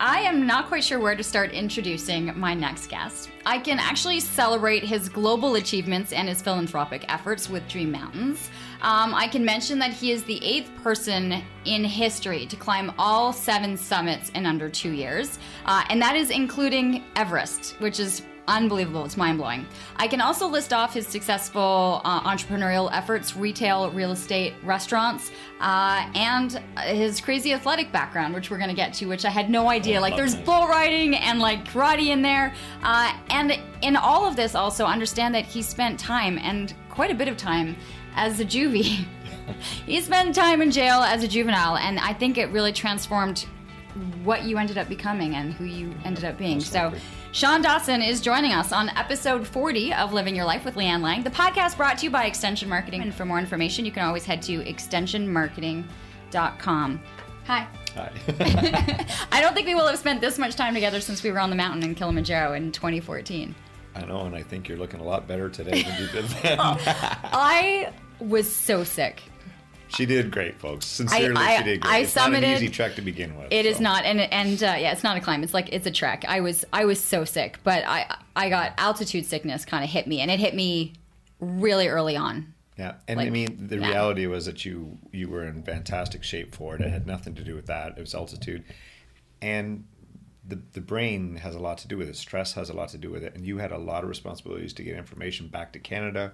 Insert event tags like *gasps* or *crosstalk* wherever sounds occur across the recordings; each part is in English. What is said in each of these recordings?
I am not quite sure where to start introducing my next guest. I can actually celebrate his global achievements and his philanthropic efforts with Dream Mountains. Um, I can mention that he is the eighth person in history to climb all seven summits in under two years, uh, and that is including Everest, which is unbelievable. It's mind blowing. I can also list off his successful uh, entrepreneurial efforts, retail, real estate, restaurants, uh, and his crazy athletic background, which we're going to get to, which I had no idea. Oh, like, there's lovely. bull riding and like karate in there. Uh, and in all of this, also understand that he spent time and quite a bit of time as a juvie. *laughs* he spent time in jail as a juvenile, and I think it really transformed what you ended up becoming and who you ended up being. So, Shawn Dawson is joining us on episode 40 of Living Your Life with Leanne Lang, the podcast brought to you by Extension Marketing. And for more information, you can always head to extensionmarketing.com. Hi. Hi. *laughs* *laughs* I don't think we will have spent this much time together since we were on the mountain in Kilimanjaro in 2014. I know, and I think you're looking a lot better today than you did then. *laughs* Oh, I was so sick. She did great, folks. Sincerely, I- she did great. I it's not an easy trek to begin with. It is so. not, and and uh, yeah, it's not a climb. It's like it's a trek. I was I was so sick, but I I got altitude sickness kind of hit me, and it hit me really early on. Yeah, and I mean, the yeah. reality was that you you were in fantastic shape for it. It had nothing to do with that. It was altitude, and the the brain has a lot to do with it. Stress has a lot to do with it, and you had a lot of responsibilities to get information back to Canada,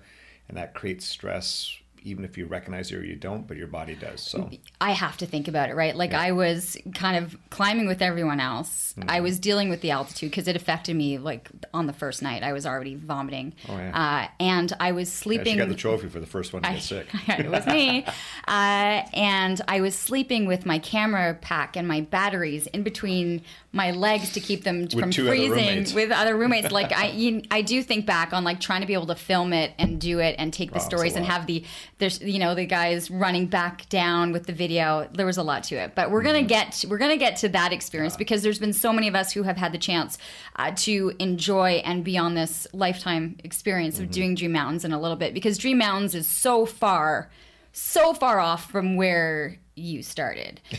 and that creates stress. Even if you recognize it or you don't, but your body does. So I have to think about it, right? Like I was kind of climbing with everyone else. I was dealing with the altitude because it affected me. Like on the first night, I was already vomiting, Oh, yeah. uh, and I was yeah, sleeping. she got the trophy for the first one to I- get sick. *laughs* it was me. Uh, and I was sleeping with my camera pack and my batteries in between my legs to keep them from two other freezing roommates. with other roommates. Like *laughs* I, you, I do think back on like trying to be able to film it and do it and take the Wow, a stories and have the there's you know the guys running back down with the video. There was a lot to it, but we're Mm-hmm. gonna get we're gonna get to that experience because there's been so many of us who have had the chance uh, to enjoy and be on this lifetime experience Mm-hmm. of doing Dream Mountains in a little bit because Dream Mountains is so far, so far off from where you started. *laughs*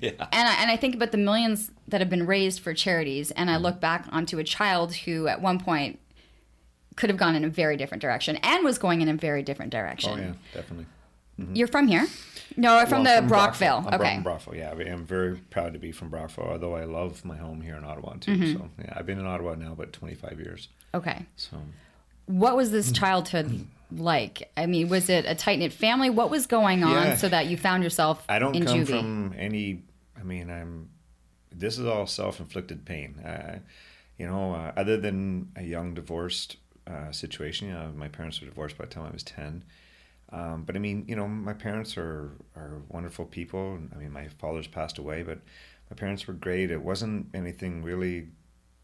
yeah. And I, and I think about the millions that have been raised for charities, and Mm-hmm. I look back onto a child who at one point could have gone in a very different direction and was going in a very different direction. Oh yeah, definitely. You're from here? No, I'm from Well, the Brockville. I'm okay. from Brockville, yeah. I am very proud to be from Brockville, although I love my home here in Ottawa too. Mm-hmm. So yeah, I've been in Ottawa now about 25 years. Okay. So What was this childhood like? I mean, was it a tight knit family? What was going on Yeah. so that you found yourself I don't in come juvie? from any. I mean, I'm. This is all self-inflicted pain. Uh, you know, uh, other than a young divorced uh, situation. You know, my parents were divorced by the time I was 10. Um, but I mean, you know, my parents are are wonderful people. I mean, my father's passed away, but my parents were great. It wasn't anything really,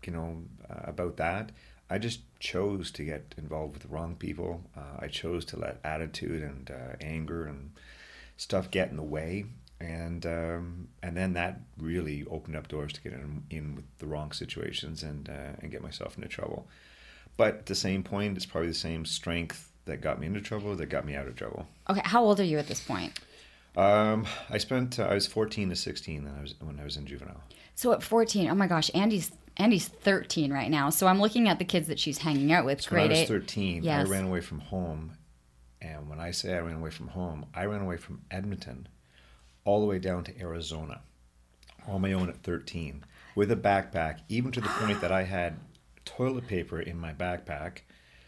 you know, uh, about that. I just chose to get involved with the wrong people. Uh, I chose to let attitude and uh, anger and stuff get in the way, and um, and then that really opened up doors to get in, in with the wrong situations and uh, and get myself into trouble. But at the same point, it's probably the same strength that got me into trouble that got me out of trouble. Okay, how old are you at this point? Um, I spent uh, I was 14 to 16 when I was when I was in juvenile. So at 14, oh my gosh, Andy's Andy's 13 right now. So I'm looking at the kids that she's hanging out with. So when I grade was eight. 13, Yes. I ran away from home. And when I say I ran away from home, I ran away from Edmonton all the way down to Arizona on my own at 13 with a backpack, even to the point that I had toilet paper in my backpack.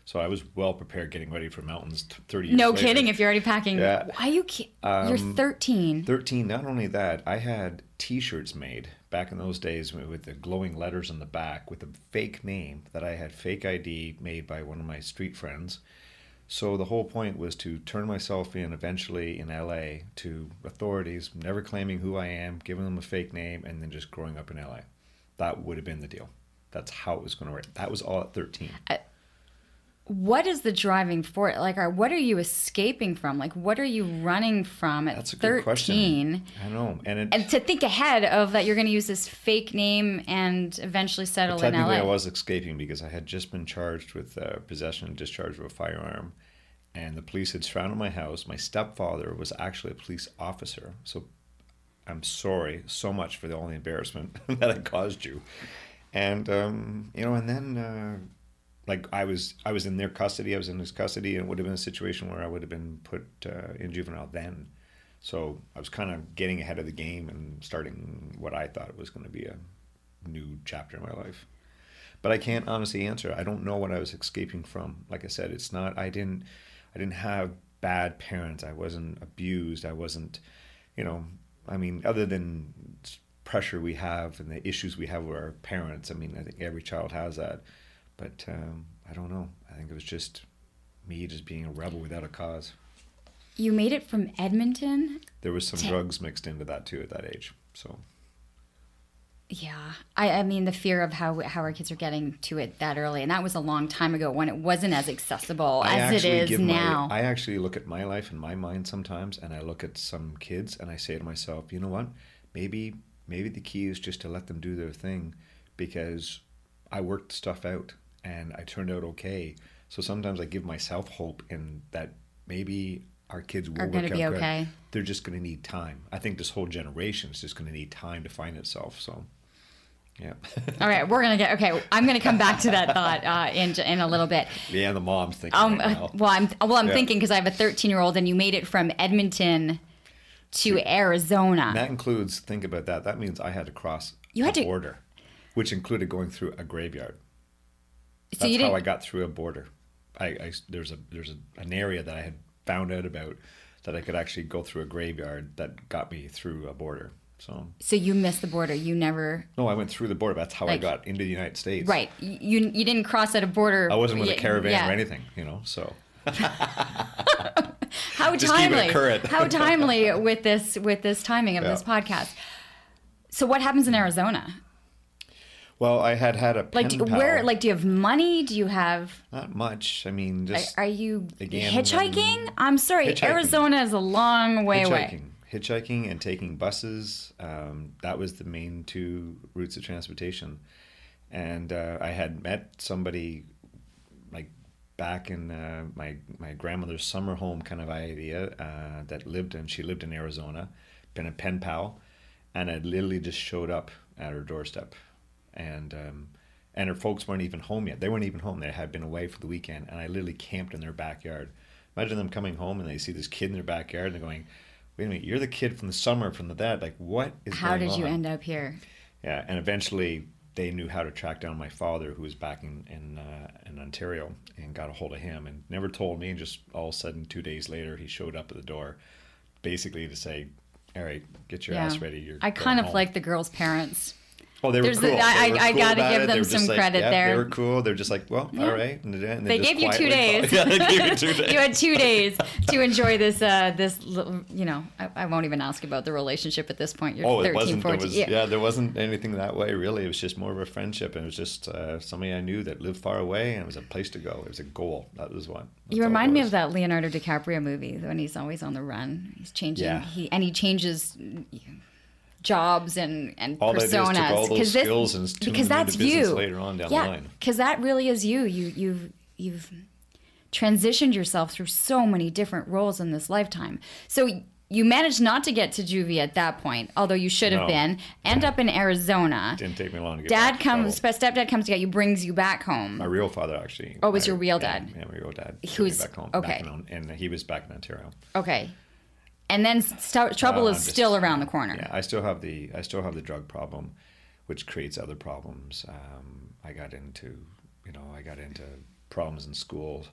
So I was well prepared getting ready for mountains 30 years No later. kidding. If you're already packing, Yeah. why are you? Ki- you're um, 13. 13 not only that i had t-shirts made back in those days with the glowing letters on the back with a fake name that i had fake id made by one of my street friends so the whole point was to turn myself in eventually in la to authorities never claiming who i am giving them a fake name and then just growing up in la that would have been the deal. That's how it was going to work. That was all at 13. what is the driving force? Like, are, what are you escaping from? Like, what are you running from at That's a 13? good question. I know, and it, And to think ahead of that, you're going to use this fake name and eventually settle in LA. I was escaping because I had just been charged with uh, possession and discharge of a firearm, and the police had surrounded my house. My stepfather was actually a police officer, so I'm sorry so much for the only embarrassment *laughs* that I caused you. And um, you know, and then uh, like I was I was in their custody, I was in his custody, and it would have been a situation where I would have been put uh, in juvenile then. So I was kind of getting ahead of the game and starting what I thought was going to be a new chapter in my life. But I can't honestly answer. I don't know what I was escaping from. Like I said, it's not. I didn't. I didn't have bad parents. I wasn't abused. I wasn't. You know. I mean, other than pressure we have and the issues we have with our parents. I mean, I think every child has that. But um, I don't know. I think it was just me just being a rebel without a cause. you made it from Edmonton? There was some drugs mixed into that too at that age. So Yeah. I, I mean, the fear of how, how our kids are getting to it that early. And that was a long time ago when it wasn't as accessible I as it is now. My, I actually look at my life and my mind sometimes, and I look at some kids, and I say to myself, you know what? Maybe maybe the key is just to let them do their thing, because I worked stuff out and I turned out okay. So sometimes I give myself hope in that maybe our kids will Are work gonna out be okay. They're just going to need time. I think this whole generation is just going to need time to find itself. So, yeah. All right, we're gonna get okay. I'm gonna come back to that *laughs* thought uh, in in a little bit. yeah, the mom's thinking Um, right well, I'm well. I'm Yeah. thinking because I have a 13 year old, and you made it from Edmonton to Arizona. That includes, think about that. That means I had to cross You a had to- border, which included going through a graveyard. so That's you how. I got through a border. I, I there's a there's a, an area that I had found out about that I could actually go through a graveyard that got me through a border. So so you missed the border. You never. no, I went through the border. That's how Like- I got into the United States. Right. You you didn't cross at a border. I wasn't with a caravan yeah. or anything, you know. So How Just timely! How timely *laughs* with this with this timing of Yeah. this podcast. So what happens in Arizona? well, I had had a Like do, where? Like do you have money? Do you have? not much. I mean, just Are you again, hitchhiking? um, I'm sorry, hitchhiking. Arizona is a long way away. hitchhiking, hitchhiking, and taking buses. Um, that was the main two routes of transportation. And uh, I had met somebody back in uh, my my grandmother's summer home kind of idea uh, that lived and she lived in Arizona, been a pen pal, and I literally just showed up at her doorstep, and. Um, and her folks weren't even home yet. They weren't even home. They had been away for the weekend, and I literally camped in their backyard. Imagine them coming home and they see this kid in their backyard, and they're going, "Wait a minute, you're the kid from the summer from the dad. Like, what is How did you end up here? Yeah, and eventually they knew how to track down my father, who was back in in, uh, in Ontario, and got a hold of him, and never told me. And just all of a sudden, two days later, he showed up at the door, basically to say, "All right, get your ass ready." You're I kind of home." like the girl's parents. Oh, they were There's cool. the- they were I cool gotta give it. them some like, credit yeah, there. They were cool. They're just like, well, all right. And They just gave you two days. *laughs* Yeah, they gave you two *laughs* days. you had two days to *laughs* enjoy this. Uh, this, you know, I, I won't even ask about the relationship at this point. You're Oh, 13, it wasn't. 14. There was, yeah. there wasn't anything that way really. It was just more of a friendship, and it was just uh, somebody I knew that lived far away, and it was a place to go. It was a goal. That was what. that's You remind me of that Leonardo DiCaprio movie when he's always on the run. He's changing, Yeah. he and he changes jobs and and All they did took personas all those 'Cause this- and because that's you later on down the yeah, line. because that really is you. You you've you've transitioned yourself through so many different roles in this lifetime. So you managed not to get to juvie at that point, although you should have No. been. End up in Arizona. Didn't take me long to get. Dad comes, travel. stepdad comes to get you, brings you back home. My real father actually. Oh, it was your real dad? Yeah, my real dad. Who's- back home. okay. Back in, and he was back in Ontario. Okay. And then st- trouble Uh, is just- still around the corner. Yeah, I still have the I still have the drug problem, which creates other problems. Um, I got into you know I got into problems in school.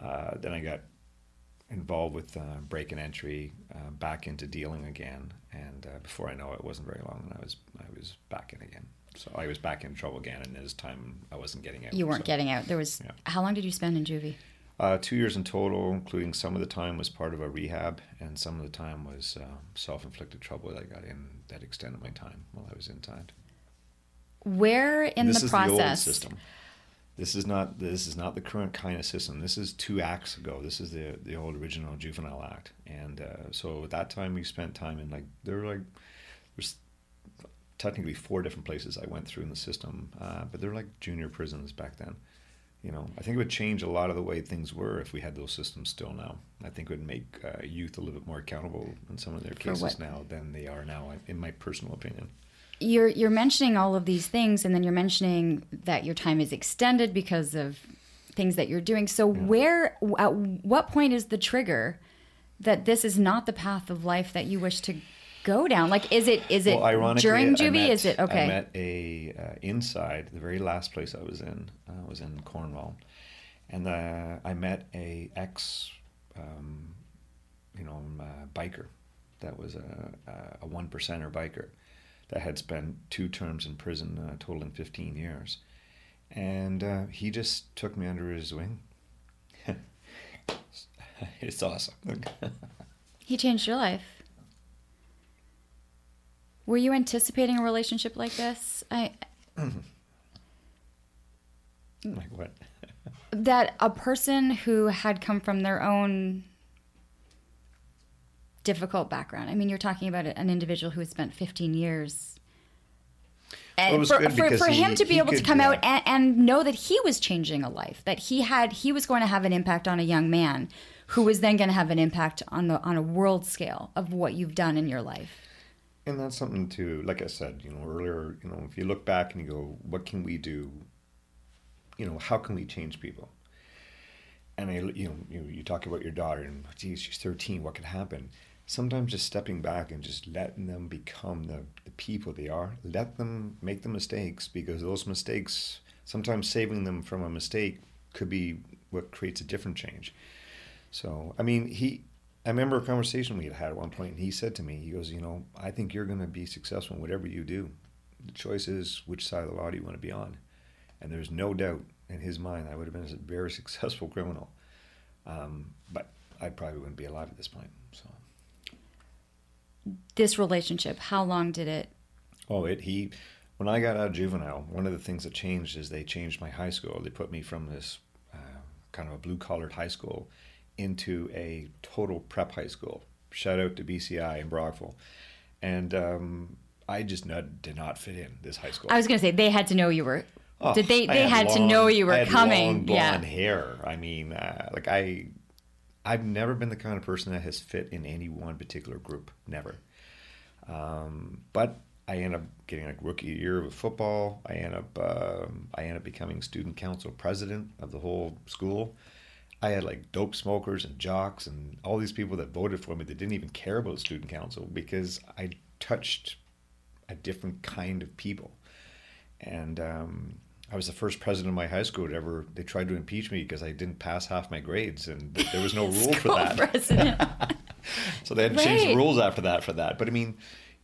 Uh, then I got involved with uh, break and entry, uh, back into dealing again, and uh, before I know it, it wasn't very long, and I was I was back in again. So I was back in trouble again, and this time I wasn't getting out. You weren't so. getting out. There was. Yeah. How long did you spend in juvie? Uh, two years in total, including some of the time was part of a rehab, and some of the time was uh, self-inflicted trouble that I got in that extended my time while I was inside. Where in this the is process? the old system. This is not this is not the current kind of system. This is two acts ago. This is the the old original Juvenile Act, and uh, so at that time we spent time in like there were like there's technically four different places I went through in the system, uh, but they're like junior prisons back then. You know, I think it would change a lot of the way things were if we had those systems still now. I think it would make uh, youth a little bit more accountable in some of their cases what? now than they are now, in my personal opinion. you're you're mentioning all of these things and then you're mentioning that your time is extended because of things that you're doing so where at what point is the trigger that this is not the path of life that you wish to go down? Like is it is it Well, during I juvie? Met- is it okay. I met a uh, inside the very last place I was in uh, was in Cornwall, and uh, I met a ex, um, you know, uh, biker that was a a one percenter biker that had spent two terms in prison, uh, totaling fifteen years, and uh, he just took me under his wing. *laughs* it's awesome. he changed your life were you anticipating a relationship like this i *clears throat* like what? *laughs* that a person who had come from their own difficult background. I mean, you're talking about an individual who had spent 15 years. And Well, for, for, for him he- to be able to come uh, out and, and know that he was changing a life, that he had he was going to have an impact on a young man, who was then going to have an impact on the on a world scale of what you've done in your life. And that's something to, like I said, you know, earlier, you know, if you look back and you go, what can we do? You know, how can we change people? And I, you know, you, you talk about your daughter and, geez, she's 13, what could happen? Sometimes just stepping back and just letting them become the, the people they are, let them make the mistakes because those mistakes, sometimes saving them from a mistake could be what creates a different change. So, I mean, he, I remember a conversation we had had at one point, and he said to me, he goes, You know, I think you're going to be successful in whatever you do. The choice is which side of the law do you want to be on? And there's no doubt in his mind I would have been a very *laughs* successful criminal. Um, but I probably wouldn't be alive at this point. So, This relationship, how long did it? oh, it, he, when I got out of juvenile, one of the things that changed is they changed my high school. They put me from this uh, kind of a blue collared high school into a total prep high school. Shout out to BCI in Brockville. And um, I just not, did not fit in this high school. I was going to say they had to know you were. Oh, did they? I They had, to know you I were had coming. Long blonde yeah. hair. I mean, uh, like I, I've never been the kind of person that has fit in any one particular group. Never. Um, but I end up getting like rookie year of football. I end up um I end up becoming student council president of the whole school. I had like dope smokers and jocks and all these people that voted for me that didn't even care about student council because I touched a different kind of people. And um, I was the first president of my high school to ever. They tried to impeach me because I didn't pass half my grades, and there was no *laughs* rule for that. *laughs* So they had to change the rules after that for that. But I mean,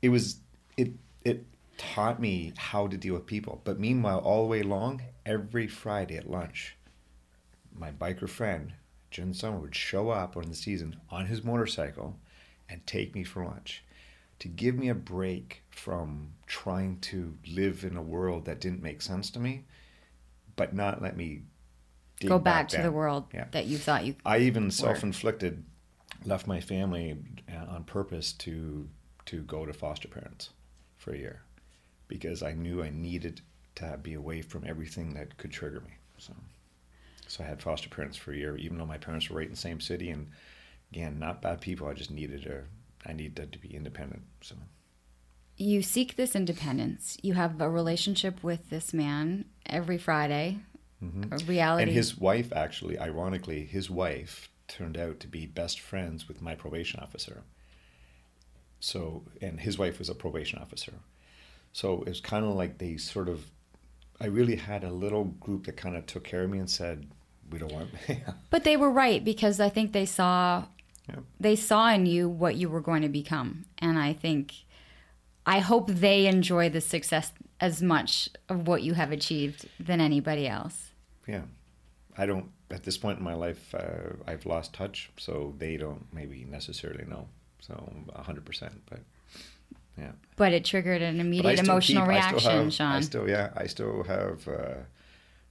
it was it it taught me how to deal with people. But meanwhile, all the way along, every Friday at lunch, my biker friend Jim Summer would show up in the season on his motorcycle and take me for lunch to give me a break from trying to live in a world that didn't make sense to me, but not let me Go back to down. the world Yeah. that you thought you. I even self-inflicted, left my family uh, on purpose to to go to foster parents for a year because I knew I needed to be away from everything that could trigger me. So, so I had foster parents for a year, even though my parents were right in the same city, and again, not bad people. I just needed a, I needed to be independent. So, You seek this independence. You have a relationship with this man every Friday. Mm-hmm. A reality. and his wife actually, ironically, his wife turned out to be best friends with my probation officer. So, and his wife was a probation officer. So it was kind of like they sort of, I really had a little group that kind of took care of me and said, we don't want, *laughs* But they were right because I think they saw Yeah. they saw in you what you were going to become. And I think I hope they enjoy the success as much of what you have achieved than anybody else. yeah. I don't, at this point in my life, uh, I've lost touch. So they don't maybe necessarily know. So 100%. But Yeah. But it triggered an immediate emotional keep- reaction, still have, Shawn. I still, yeah, I still have, uh,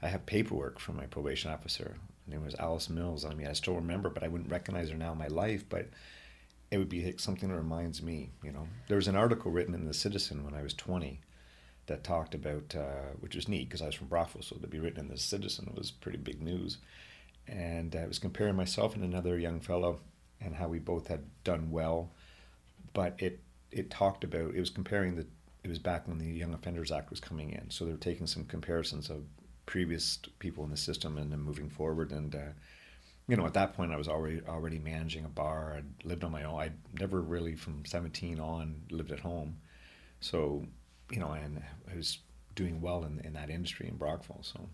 I have paperwork from my probation officer. Her name was Alice Mills. I mean, I still remember, but I wouldn't recognize her now in my life. But it would be something that reminds me. You know, there was an article written in the Citizen when I was twenty that talked about, uh, which was neat because I was from Brockville, so to be written in the Citizen was pretty big news. And it was comparing myself and another young fellow, and how we both had done well but it it talked about it was comparing the it was back when the Young Offenders Act was coming in, so they were taking some comparisons of previous people in the system and then moving forward. And uh, you know, at that point, I was already already managing a bar. I'd lived on my own. I'd never really from seventeen on lived at home, so you know, and I was doing well in in that industry in Brockville. So.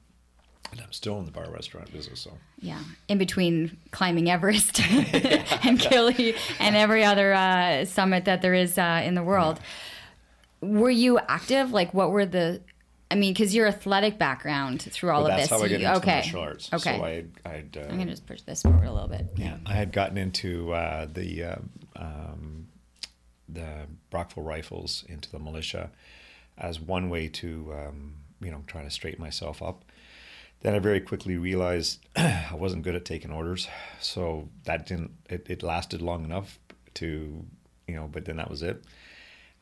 And I'm still in the bar restaurant business, so Yeah, in between climbing Everest *laughs* and Kili and every other uh, summit that there is uh, in the world. Were you active? Like, what were the? I mean, because your athletic background through all Well, of that's this. how I get into okay. martial arts. Okay. So I'd, I'd uh, I'm gonna just push this forward a little bit. Yeah, I had gotten into uh, the uh, um, the Brockville Rifles into the militia as one way to um, you know try to straighten myself up. Then I very quickly realized *clears throat* I wasn't good at taking orders, so that didn't it, it lasted long enough to you know, but then that was it.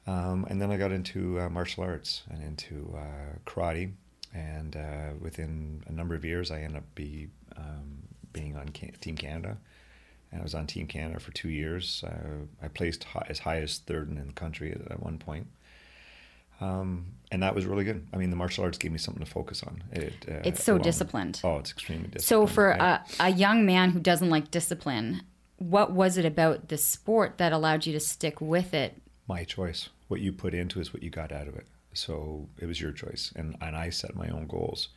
Um, and then I got into uh, martial arts and into uh, karate, and uh, within a number of years, I ended up be um, being on Ca- Team Canada. And I was on Team Canada for two years. Uh, I placed hi- as high as third in the country at, at one point. Um, and that was really good. I mean, the martial arts gave me something to focus on. It, uh, It's so along- disciplined. Oh, it's extremely disciplined. So for right? a, a young man who doesn't like discipline, what was it about the sport that allowed you to stick with it? my choice. What you put into is what you got out of it. So it was your choice, and and I set my own goals,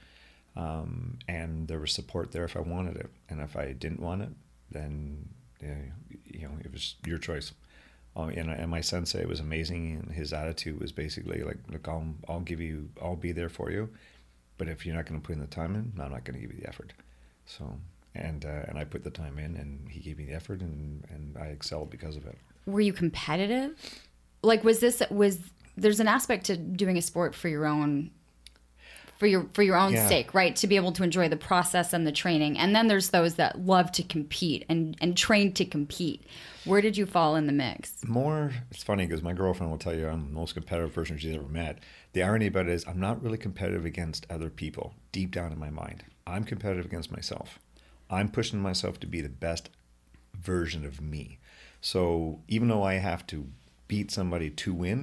um, and there was support there if I wanted it, and if I didn't want it, then you know it was your choice. Um, and, and my sensei was amazing, and his attitude was basically like, "Look, I'll I'll give you, I'll be there for you, but if you're not going to put in the time in, I'm not going to give you the effort." So and uh, and I put the time in, and he gave me the effort, and and I excelled because of it. Were you competitive? Like, was this was there's an aspect to doing a sport for your own for your for your own Yeah. sake, right? To be able to enjoy the process and the training. And then there's those that love to compete and and train to compete. Where did you fall in the mix? more it's funny because my girlfriend will tell you i'm the most competitive person she's ever met the irony about it is i'm not really competitive against other people deep down in my mind i'm competitive against myself i'm pushing myself to be the best version of me so even though i have to beat somebody to win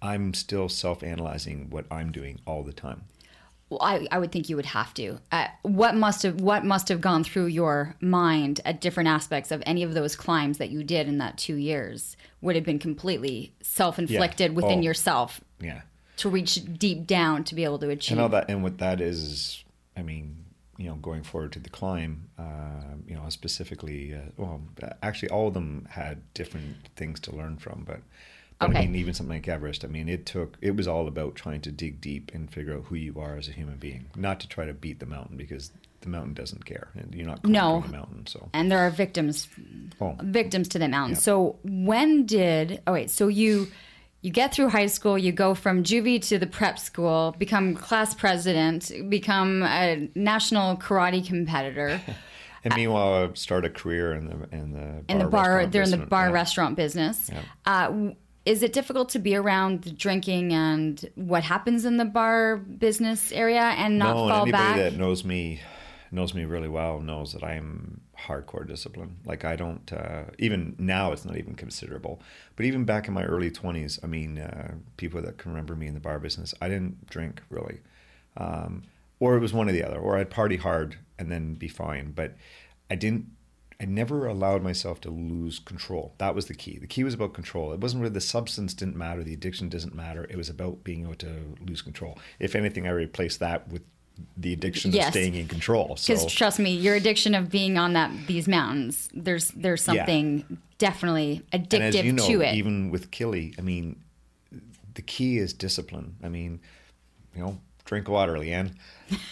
i'm still self-analyzing what i'm doing all the time Well, I, I would think you would have to. Uh, what must have what must have gone through your mind at different aspects of any of those climbs that you did in that two years would have been completely self inflicted Yeah. within Oh. yourself yeah to reach deep down to be able to achieve. And all that, and what that is, I mean, you know, going forward to the climb, uh, you know, specifically, uh, well, actually, all of them had different things to learn from, but. But Okay. I mean, even something like Everest. I mean, it took. It was all about trying to dig deep and figure out who you are as a human being, not to try to beat the mountain because the mountain doesn't care, and you're not No. the mountain. So, and there are victims oh, victims to the mountain. So when did oh wait, so you you get through high school, you go from juvie to the prep school, become class president, become a national karate competitor. *laughs* and meanwhile, I started a career in the in the in the bar restaurant they're in the bar Yeah. restaurant business uh, is it difficult to be around the drinking and what happens in the bar business area and not no, fall and back anybody that knows me knows me really well knows that I'm hardcore discipline. Like I don't uh, even now it's not even considerable. But even back in my early twenties, I mean, uh, people that can remember me in the bar business, I didn't drink really, um, or it was one or the other, or I'd party hard and then be fine. But I didn't. I never allowed myself to lose control. That was the key. The key was about control. It wasn't really the substance didn't matter, the addiction doesn't matter. It was about being able to lose control. If anything, I replaced that with the addiction Yes. of staying in control. So because trust me your addiction of being on that these mountains there's there's Yeah. something definitely and addictive you know, to it even with Kili, I mean, the key is discipline. I mean, you know, drink water, Leanne.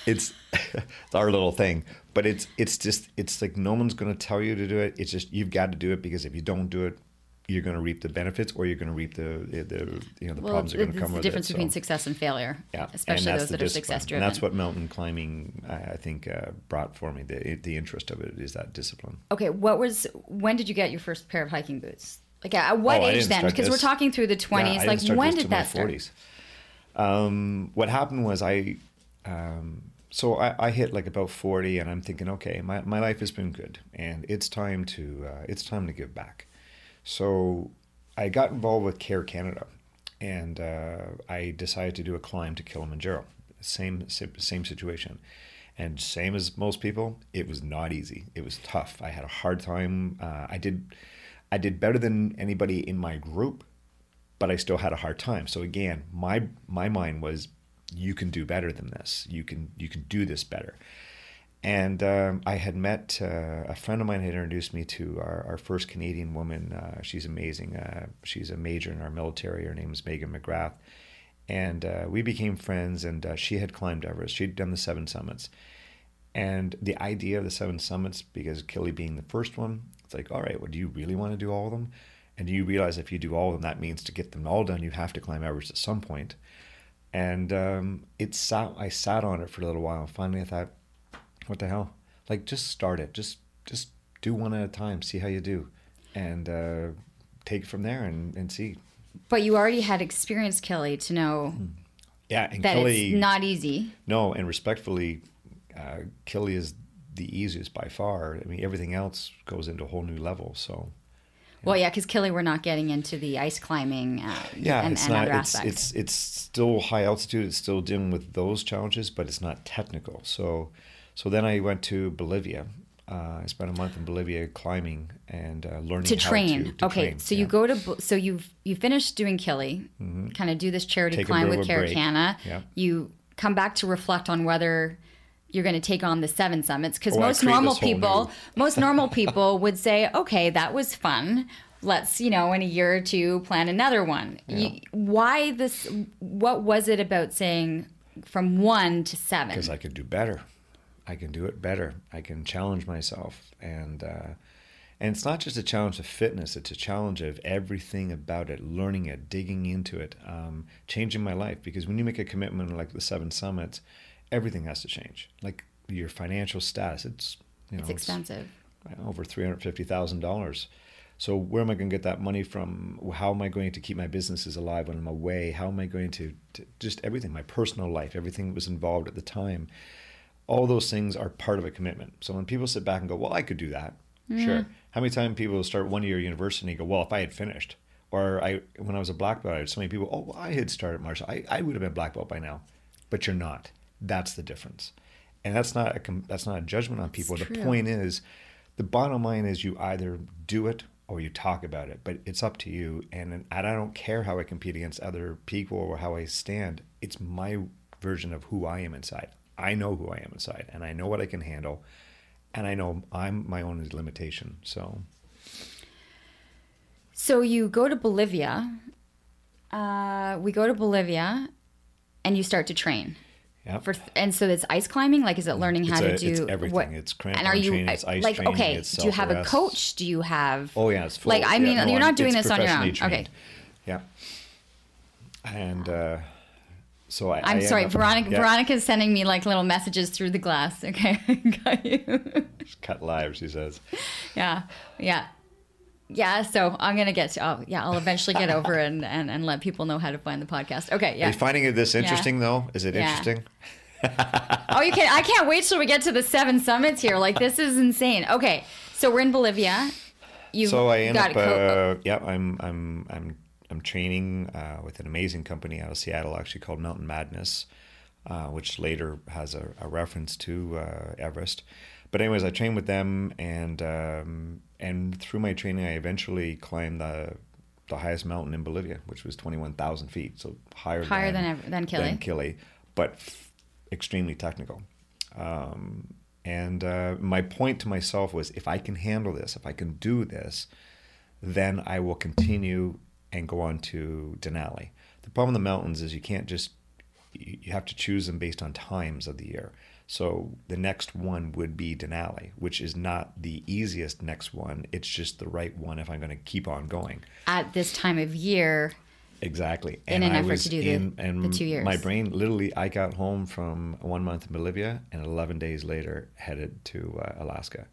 It's *laughs* it's our little thing, but it's it's just it's like no one's going to tell you to do it. It's just you've got to do it because if you don't do it, you're going to reap the benefits or you're going to reap the the, the you know the Well, problems that are going to come the with difference it. between so, success and failure. yeah, especially and those the that are discipline. success And driven. that's what mountain climbing, I, I think, uh, brought for me. The the interest of it is that discipline. Okay, what was when did you get your first pair of hiking boots? Like at what Oh, age then? Because we're talking through the Yeah, I twenties. didn't like start when did that start? 40s. Um, what happened was I, um, so I, I hit like about forty, and I'm thinking, okay, my, my life has been good, and it's time to uh, it's time to give back. So I got involved with Care Canada, and uh, I decided to do a climb to Kilimanjaro. Same same situation, and same as most people, it was not easy. It was tough. I had a hard time. Uh, I did I did better than anybody in my group, but I still had a hard time. So again, my my mind was, you can do better than this. You can you can do this better. And um, I had met uh, a friend of mine had introduced me to our, our first Canadian woman. Uh, she's amazing. Uh, she's a major in our military. Her name is Meagan McGrath, and uh, we became friends. And uh, she had climbed Everest. She'd done the seven summits, and the idea of the seven summits, because Kili being the first one, it's like, all right, well, do you really want to do all of them? And do you realize if you do all of them, that means to get them all done, you have to climb Everest at some point. And um, it sat. I sat on it for a little while. And finally, I thought, what the hell? Like, just start it. Just just do one at a time. See how you do, and uh, take it from there and, and see. But you already had experience, Kili to know Yeah, and that Kili. it's not easy. No, and respectfully, uh, Kili is the easiest by far. I mean, everything else goes into a whole new level. So Well, yeah, because Kili, we're not getting into the ice climbing uh, yeah, and, it's and not. It's it's it's still high altitude. It's still dealing with those challenges, but it's not technical. So so then I went to Bolivia. Uh, I spent a month in Bolivia climbing and uh, learning to how train. To, to okay, train, so yeah. you go to so you you finish doing Kili, kind of do this charity Take climb with. Care Canada. Yeah. You come back to reflect on whether you're going to take on the seven summits because Oh, most normal people *laughs* most normal people would say, okay, that was fun. Let's you know in a year or two plan another one. You, why this? What was it about saying from one to seven? because I could do better. I can do it better. I can challenge myself, and uh, and it's not just a challenge of fitness; it's a challenge of everything about it, learning it, digging into it, um, changing my life. Because when you make a commitment like the seven summits, everything has to change. Like your financial status, it's you know it's expensive. over three hundred fifty thousand dollars. So where am I going to get that money from? How am I going to keep my businesses alive when I'm away? How am I going to, to just everything, my personal life, everything that was involved at the time? All those things are part of a commitment. So when people sit back and go, "Well, I could do that," mm-hmm. sure. How many times people start one year university and go, "Well, if I had finished," or I when I was a black belt, I had so many people, "Oh, well, I had started martial, I, I would have been black belt by now," but you're not. That's the difference, and that's not a that's not a judgment on people. The true. point is, the bottom line is you either do it or you talk about it, but it's up to you. And, and I don't care how I compete against other people or how I stand. It's my version of who I am inside. I know who I am inside, and I know what I can handle, and I know I'm my own limitation. So So you go to Bolivia. Uh, we go to Bolivia, and you start to train. yeah, For and so it's ice climbing. Like, is it learning how It's to do it's everything. What, It's and are you training, it's ice like training, okay? do you have a coach? Do you have? oh yeah, it's full. Like I yeah, mean, no, you're not doing this on your own. professionally Okay. Yeah, and uh, so I. I'm I sorry, Veronica. yeah, Veronica's sending me like little messages through the glass. Okay, *laughs* got you. cut live. She says. yeah, yeah, yeah. So I'm gonna get to. Oh, yeah, I'll eventually get over and, *laughs* and and let people know how to find the podcast. Okay, Are yeah. you finding it this interesting though? Is it Yeah. interesting? Oh, you can. I can't wait till we get to the seven summits here. Like this is insane. Okay, so we're in Bolivia. You so I end got up, co- uh, yeah, I'm, I'm, I'm, I'm training uh, with an amazing company out of Seattle, actually called Mountain Madness, uh, which later has a, a reference to uh, Everest. But anyways, I trained with them, and um, and through my training, I eventually climbed the the highest mountain in Bolivia, which was twenty one thousand feet, so higher Higher than than ev- than Kili. than Kili, but f- extremely technical. Um, and uh, my point to myself was, if I can handle this, if I can do this, then I will continue and go on to Denali. The problem in the mountains is you can't just you have to choose them based on times of the year. So the next one would be Denali, which is not the easiest next one. It's just the right one if I'm going to keep on going. At this time of year, Exactly. In an effort to do the- and the two years. My brain literally, I got home from one month in Bolivia and 11 days later headed to uh, Alaska.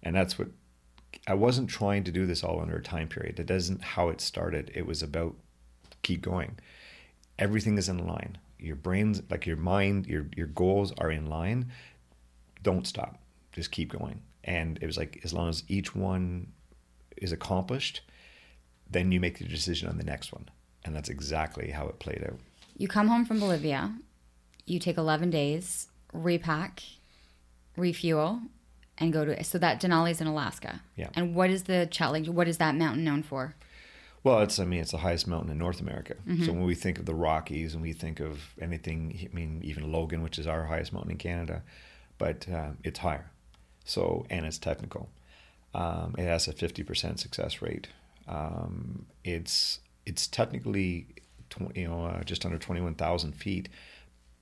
And that's what I wasn't trying to do this all under a time period. That isn't how it started. It was about keep going. Everything is in line. Your brains, like your mind, your your goals are in line. Don't stop. Just keep going. And it was like as long as each one is accomplished, then you make the decision on the next one. And that's exactly how it played out. you come home from Bolivia, you take 11 days, repack, refuel, and go to. So that Denali's in Alaska. Yeah. And what is the challenge? What is that mountain known for? Well, it's I mean it's the highest mountain in North America. So when we think of the Rockies and we think of anything, I mean even Logan, which is our highest mountain in Canada, but uh, it's higher. So and it's technical. Um, it has a fifty percent success rate. Um, it's it's technically tw- you know uh, just under twenty one thousand feet,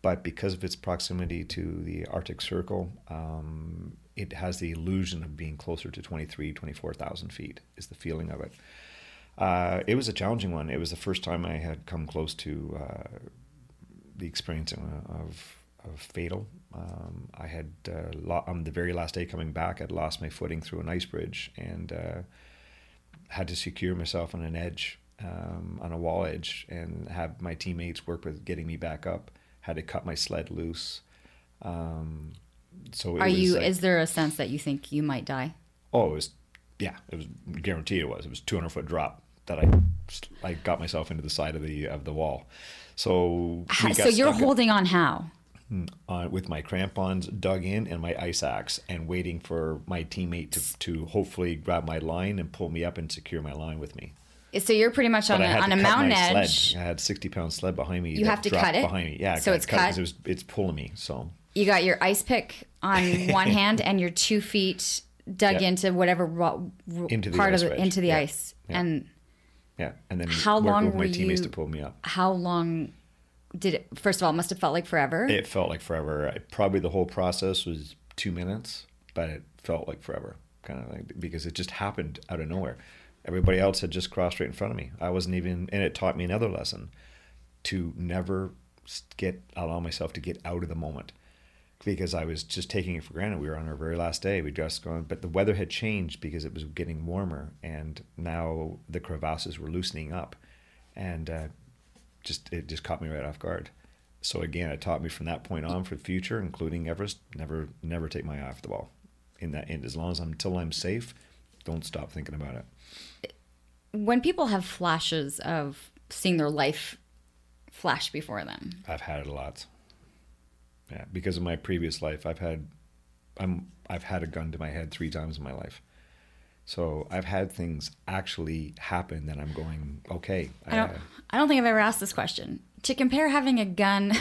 but because of its proximity to the Arctic Circle, um, it has the illusion of being closer to 23, 24,000 feet. Is the feeling of it. Uh, it was a challenging one. It was the first time I had come close to uh, the experience of, of fatal. Um, I had uh, lo- on the very last day coming back, I'd lost my footing through an ice bridge and uh, had to secure myself on an edge, um, on a wall edge, and have my teammates work with getting me back up. Had to cut my sled loose. Um, so Are you? like- is there a sense that you think you might die? Oh, it was, yeah, it was guaranteed. It was. It was two hundred foot drop that I, I got myself into the side of the of the wall. So so you're holding on how? uh, with my crampons dug in and my ice axe, and waiting for my teammate to to hopefully grab my line and pull me up and secure my line with me. So you're pretty much on a, on a mountain edge. Sled. I had sixty pound sled behind me. You have to cut it? behind me. Yeah, So it's cut cut? It was, it's pulling me. So You got your ice pick on *laughs* one hand and your two feet dug Yeah. into whatever ro- ro- Into the part of the wedge. into the Yeah. ice. Yeah. And yeah, and then How long with my were teammates you- to pull me up. how long did it? First of all, it must have felt like forever. It felt like forever. I, probably the whole process was two minutes, but it felt like forever, kind of like because it just happened out of nowhere. Everybody else had just crossed right in front of me. I wasn't even, and it taught me another lesson: to never get allow myself to get out of the moment, because I was just taking it for granted. We were on our very last day. We just gone, but the weather had changed because it was getting warmer, and now the crevasses were loosening up, and uh, just it just caught me right off guard. So again, it taught me from that point on for the future, including Everest, never never take my eye off the ball. In that end, as long as I'm until I'm safe, don't stop thinking about it. when people have flashes of seeing their life flash before them, I've had it a lot. Yeah, because of my previous life, I've had I'm I've had a gun to my head three times in my life. So I've had things actually happen that I'm going, okay. I don't. uh, I don't think I've ever asked this question. To compare having a gun,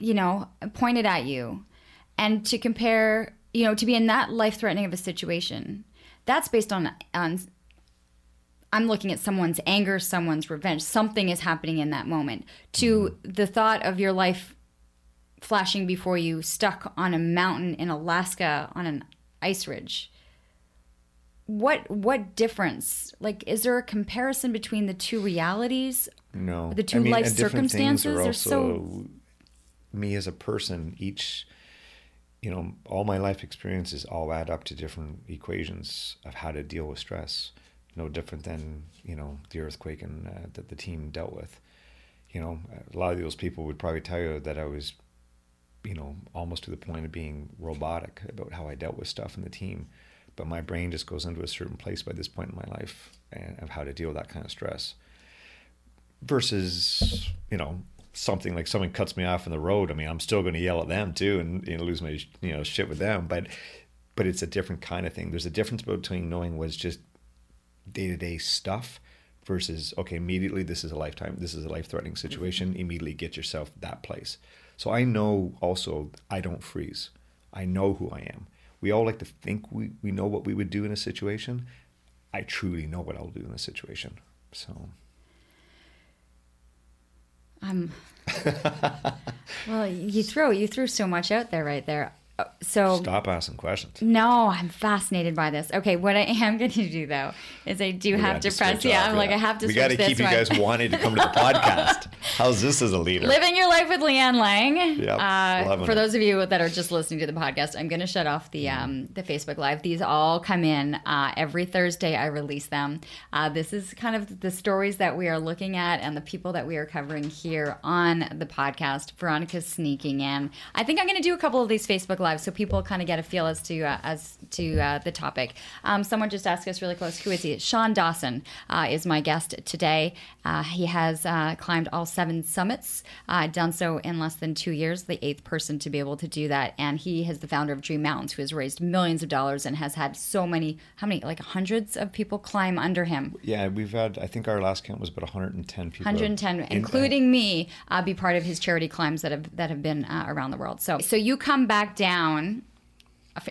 you know, pointed at you, and to compare, you know, to be in that life-threatening of a situation, that's based on on. I'm looking at someone's anger, someone's revenge. Something is happening in that moment. To the thought of your life flashing before you, stuck on a mountain in Alaska on an ice ridge what what difference like is there a comparison between the two realities No, The two life and different things circumstances are so- me as a person. Each, you know, all my life experiences all add up to different equations of how to deal with stress. No different than you know the earthquake and uh, that the team dealt with. You know, a lot of those people would probably tell you that I was, you know, almost to the point of being robotic about how I dealt with stuff in the team. But my brain just goes into a certain place by this point in my life and of how to deal with that kind of stress versus you know something like someone cuts me off in the road i mean i'm still going to yell at them too and you know lose my you know shit with them but but it's a different kind of thing there's a difference between knowing what's just day-to-day stuff versus okay immediately this is a lifetime this is a life-threatening situation immediately get yourself that place. So i know also i don't freeze. I know who i am. We all like to think we, we know what we would do in a situation. I truly know what i'll do in a situation so. Um, *laughs* well, you throw you threw so much out there right there. So Stop asking questions. no, I'm fascinated by this. Okay, what I am *laughs* going to do though is I do We have to press. Yeah, I'm like I have to. We got to this keep you one. guys wanting to come to the *laughs* podcast. How's this as a leader? Living your life with Leanne Lang. Yep, Uh, for it. those of you that are just listening to the podcast, I'm going to shut off the Mm-hmm. um, the Facebook Live. These all come in uh, every Thursday. I release them. Uh, this is kind of the stories that we are looking at and the people that we are covering here on the podcast. Veronica's sneaking in. I think I'm going to do a couple of these Facebook Lives so people kind of get a feel as to uh, as to uh, the topic. Um, someone just asked us really close. Who is he? Shawn Dawson uh, is my guest today. Uh, he has uh, climbed all seven summits, uh, done so in less than two years, the eighth person to be able to do that. And he is the founder of Dream Mountains, who has raised millions of dollars and has had so many, how many, like hundreds of people climb under him. Yeah, we've had. I think our last count was about 110 people. 110, in- including me, uh, be part of his charity climbs that have that have been uh, around the world. So, so you come back down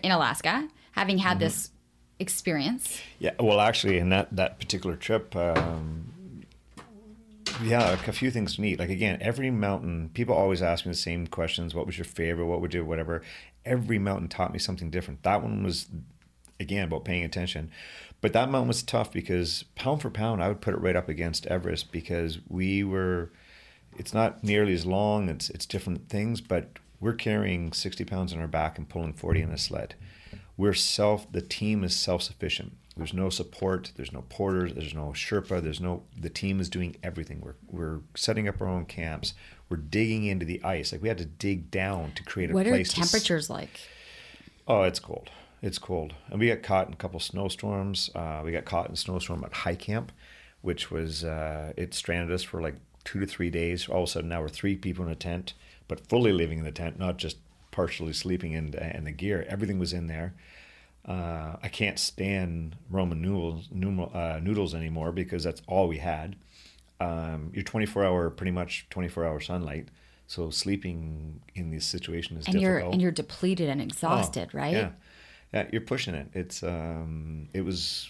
in Alaska, having had this experience. Yeah, well, actually, in that that particular trip, um, yeah, like a few things to neat. Like again, every mountain. People always ask me the same questions. What was your favorite? What would you do, whatever? Every mountain taught me something different. That one was again about paying attention. But that mountain was tough because pound for pound, I would put it right up against Everest because we were. It's not nearly as long. It's it's different things, but we're carrying sixty pounds on our back and pulling forty in a sled. We're self. The team is self sufficient. There's no support. There's no porters. There's no Sherpa. There's no. The team is doing everything. We're we're setting up our own camps. We're digging into the ice. Like we had to dig down to create a What are place. to s- temperatures like? Oh, it's cold. It's cold. And we got caught in a couple snowstorms. Uh, we got caught in a snowstorm at High Camp, which was, uh, it stranded us for like two to three days. All of a sudden, now we're three people in a tent, but fully living in the tent, not just partially sleeping in, in the gear. Everything was in there. Uh, I can't stand Ramen noodles, numer- uh, noodles anymore because that's all we had. Um, you're 24 hour, pretty much 24 hour sunlight. So sleeping in this situation is And difficult. you're and you're depleted and exhausted, Oh, right? Yeah, yeah, you're pushing it. It's um, it was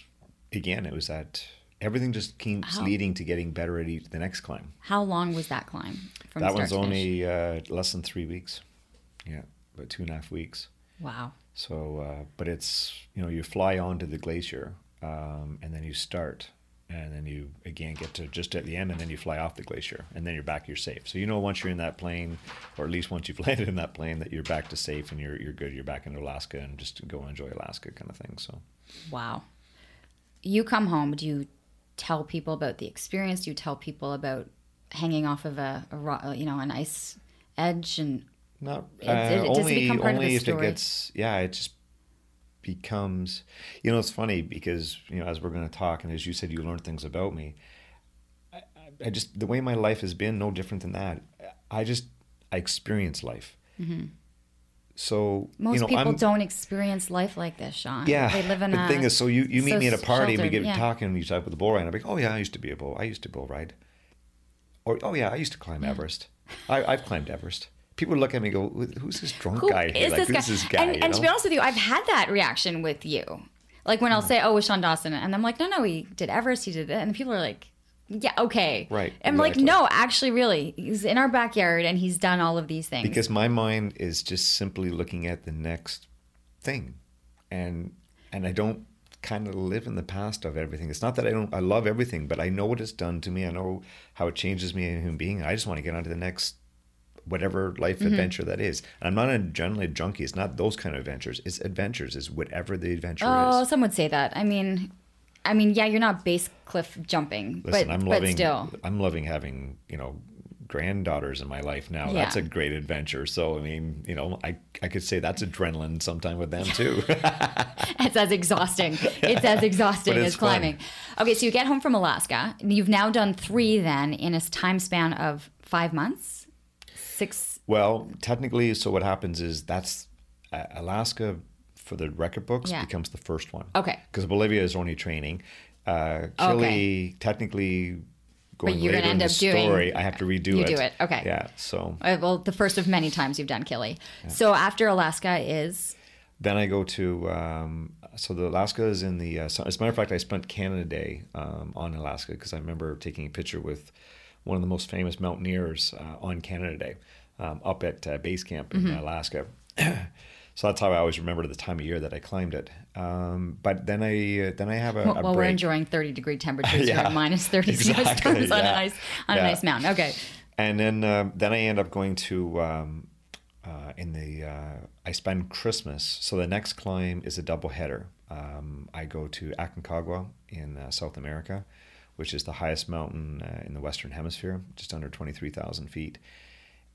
again, it was that everything just keeps leading to getting better at each, the next climb. How long was that climb from that one's only uh, less than three weeks. Yeah, about two and a half weeks. wow. So, uh, but it's you know you fly onto the glacier um, and then you start. And then you again get to just at the end, and then you fly off the glacier, and then you're back. You're safe. So you know once you're in that plane, or at least once you've *laughs* landed in that plane, that you're back to safe and you're you're good. You're back into Alaska and just go enjoy Alaska kind of thing. So Wow. You come home. Do you tell people about the experience? Do you tell people about hanging off of a, a ro- you know an ice edge and Not It- uh, it- it only of only the if story? it gets yeah it just becomes you know it's funny because you know as we're going to talk and as you said you learned things about me I, I- just the way my life has been no different than that I just I experience life so most you know people I'm, don't experience life like this, Shawn. yeah they live in the a thing is so you, you meet so me at a party and we get yeah. talking and you talk with the bull ride and I'm like oh yeah I used to be a bull I used to bull ride or oh yeah I used to climb Everest I, I've climbed Everest people would look at me and go who's this drunk Who guy here? is like this guy? this guy and and to be honest with you, I've had that reaction with you. Like when I'll Hmm. say, "Oh, with Shawn Dawson," and I'm like, "No, no, he did Everest, he did it," and people are like, "Yeah, okay." Right, I'm like, "No, actually, really, he's in our backyard and he's done all of these things." because my mind is just simply looking at the next thing and and i don't kind of live in the past of everything. It's not that i don't i love everything but i know what it's done to me. I know how it changes me as a human being. I just want to get on to the next whatever life Mm-hmm. adventure that is. And i'm not a generally a junkie. It's not those kind of adventures. It's adventures. Is whatever the adventure oh, is some would say that. I mean, I mean, yeah, you're not base cliff jumping, listen but i'm but still, i'm loving having you know granddaughters in my life now Yeah. that's a great adventure so i mean you know i i could say that's adrenaline sometime with them too *laughs* it's as exhausting. It's as *laughs* exhausting it's as climbing. Okay, so you get home from Alaska. You've now done three then in a time span of five months, six. Well, technically, so what happens is that's uh, Alaska for the record books Yeah. becomes the first one. Okay. Because Bolivia is only training. Uh, Chile, technically, going you're later gonna in end the up doing- story, I have to redo You it. do it, okay. Yeah. So Uh, well, the first of many times you've done Kili. So after Alaska is then I go to um, so the Alaska is in the. Uh, so, as a matter of fact, I spent Canada Day um, on Alaska because I remember taking a picture with one of the most famous mountaineers uh, on Canada Day, um, up at uh, base camp in mm-hmm. Alaska. *clears throat* *clears throat* so that's how I always remember the time of year that I climbed it. Um, but then I uh, then I have a, well, a we're enjoying 30 degree temperatures. *laughs* yeah, minus 30 *laughs* exactly, yeah. on a nice on yeah. a nice mountain. Okay. And then uh, then I end up going to um, uh, in the uh, I spend Christmas. So the next climb is a double header. Um, I go to Aconcagua in uh, South America, which is the highest mountain uh, in the Western Hemisphere, just under 23,000 feet.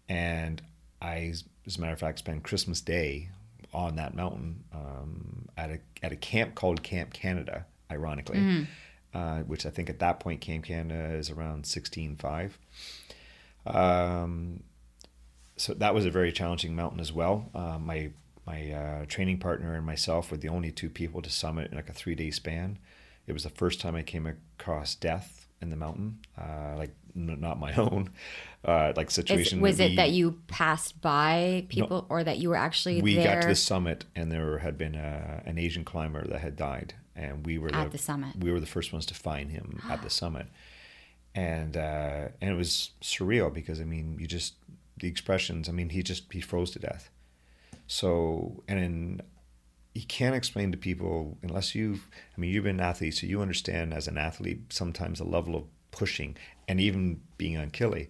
And I, as a matter of fact, spend Christmas Day on that mountain um, at, a, at a camp called Camp Canada, ironically, mm-hmm. uh, which I think at that point Camp Canada is around 16.5. Um, so that was a very challenging mountain as well. Uh, my my uh, training partner and myself were the only two people to summit in like a three day span. It was the first time I came across death in the mountain, uh, like not my *laughs* own, uh, like situation. Is, was it that you passed by people, no, or that you were actually? We there? got to the summit, and there had been a, an Asian climber that had died, and we were at the, the summit. We were the first ones to find him *gasps* at the summit, and uh, and it was surreal because I mean, you just the expressions. I mean, he just he froze to death. So and in, you can't explain to people unless you've. I mean, you've been an athlete, so you understand as an athlete sometimes the level of pushing and even being on Kili.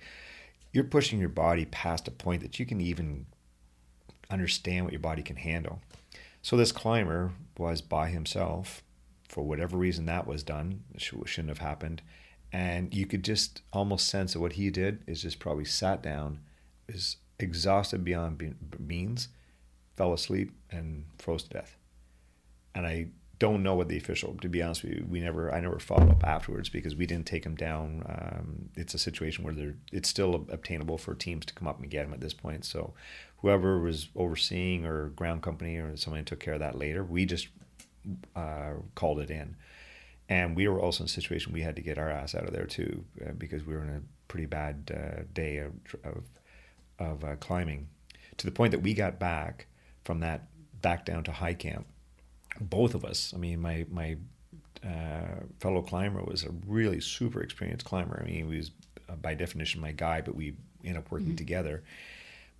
You're pushing your body past a point that you can even understand what your body can handle. So this climber was by himself for whatever reason that was done. Shouldn't have happened. And you could just almost sense that what he did is just probably sat down is exhausted beyond means, fell asleep, and froze to death. And I don't know what the official. To be honest with you, we never. I never followed up afterwards because we didn't take him down. Um, it's a situation where they're. it's still obtainable for teams to come up and get him at this point. So, whoever was overseeing or ground company or someone took care of that later, we just uh, called it in. And we were also in a situation we had to get our ass out of there too uh, because we were in a pretty bad uh, day of, of of uh, climbing to the point that we got back from that back down to high camp. Both of us, I mean, my my uh, fellow climber was a really super experienced climber. I mean, he was uh, by definition my guy, but we ended up working mm-hmm. together.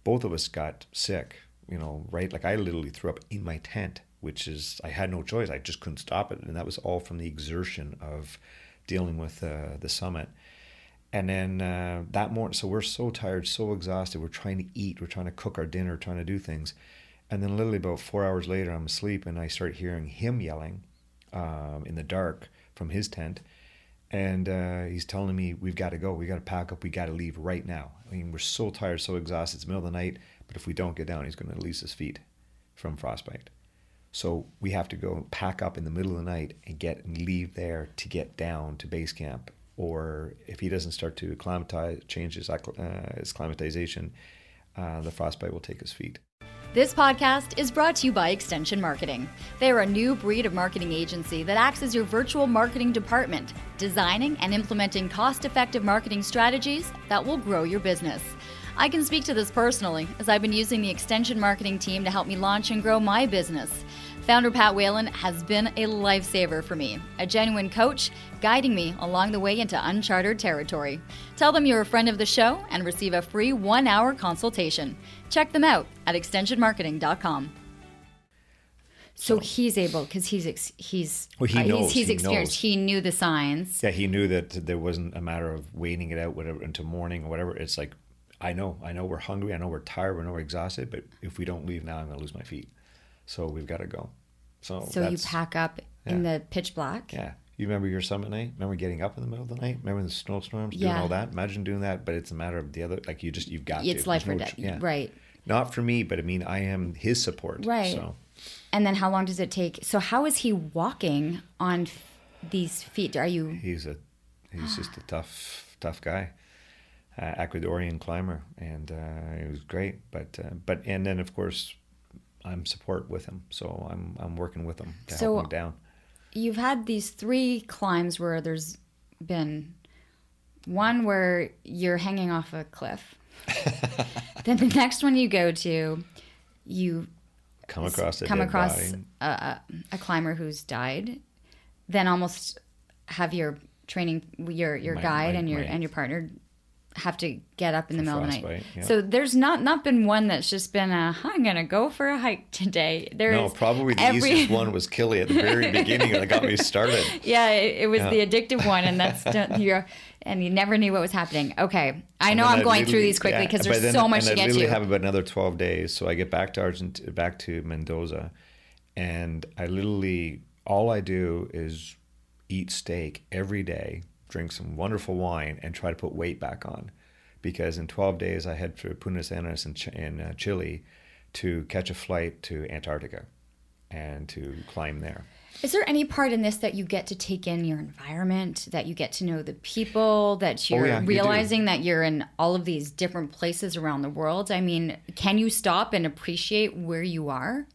Both of us got sick, you know, right? Like I literally threw up in my tent, which is I had no choice. I just couldn't stop it, and that was all from the exertion of dealing with uh, the summit. And then uh, that morning, so we're so tired, so exhausted. We're trying to eat, we're trying to cook our dinner, trying to do things. And then, literally, about four hours later, I'm asleep and I start hearing him yelling um, in the dark from his tent. And uh, he's telling me, We've got to go. We got to pack up. We got to leave right now. I mean, we're so tired, so exhausted. It's the middle of the night. But if we don't get down, he's going to release his feet from frostbite. So we have to go pack up in the middle of the night and get and leave there to get down to base camp or if he doesn't start to acclimatize, change his, uh, his acclimatization, uh, the frostbite will take his feet. This podcast is brought to you by Extension Marketing. They are a new breed of marketing agency that acts as your virtual marketing department, designing and implementing cost effective marketing strategies that will grow your business. I can speak to this personally, as I've been using the Extension Marketing team to help me launch and grow my business. Founder Pat Whalen has been a lifesaver for me, a genuine coach guiding me along the way into uncharted territory. Tell them you're a friend of the show and receive a free one hour consultation. Check them out at extensionmarketing.com. So, so he's able because he's ex- he's well, he uh, knows, he's, he's he experienced. Knows. He knew the signs. Yeah, he knew that there wasn't a matter of waiting it out whatever until morning or whatever. It's like I know, I know we're hungry, I know we're tired, we know we're exhausted, but if we don't leave now, I'm gonna lose my feet. So we've got to go. So so you pack up yeah. in the pitch black. Yeah. You remember your summit night? Remember getting up in the middle of the night? Remember the snowstorms, doing all that? Imagine doing that, but it's a matter of the other. Like you just you've got. It's to. life or death. Yeah. Right. Not for me, but I mean, I am his support. Right. So. And then how long does it take? So how is he walking on these feet? Are you? He's a, he's just a tough, tough guy. Uh, Ecuadorian climber, and uh, it was great. But uh, but and then of course I'm support with him, so I'm I'm working with him to so help him down. You've had these three climbs where there's been one where you're hanging off a cliff. *laughs* then the next one you go to, you come across a come across a, a, a, climber who's died. Then almost have your training, your your my, guide my, and your my, and your partner have to get up in the middle of the night. yeah. So there's not not been one that's just been a I'm gonna go for a hike today. There's No, probably the every, easiest one was Kili at the very *laughs* beginning that got me started. *laughs* Yeah, it, it was Yeah. the addictive one, and that's *laughs* you're and you never knew what was happening. Okay, I know I'm I'd going through these quickly because but there's then- so much to I'd get literally to. have about another 12 days. So I get back to Argent, back to Mendoza, and I literally all I do is eat steak every day, drink some wonderful wine, and try to put weight back on, because in 12 days I head for Punta Arenas in, Ch- in uh, Chile to catch a flight to Antarctica, and to climb there. Is there any part in this that you get to take in your environment, that you get to know the people, that you're Oh, yeah, you realizing that you're in all of these different places around the world? I mean, can you stop and appreciate where you are?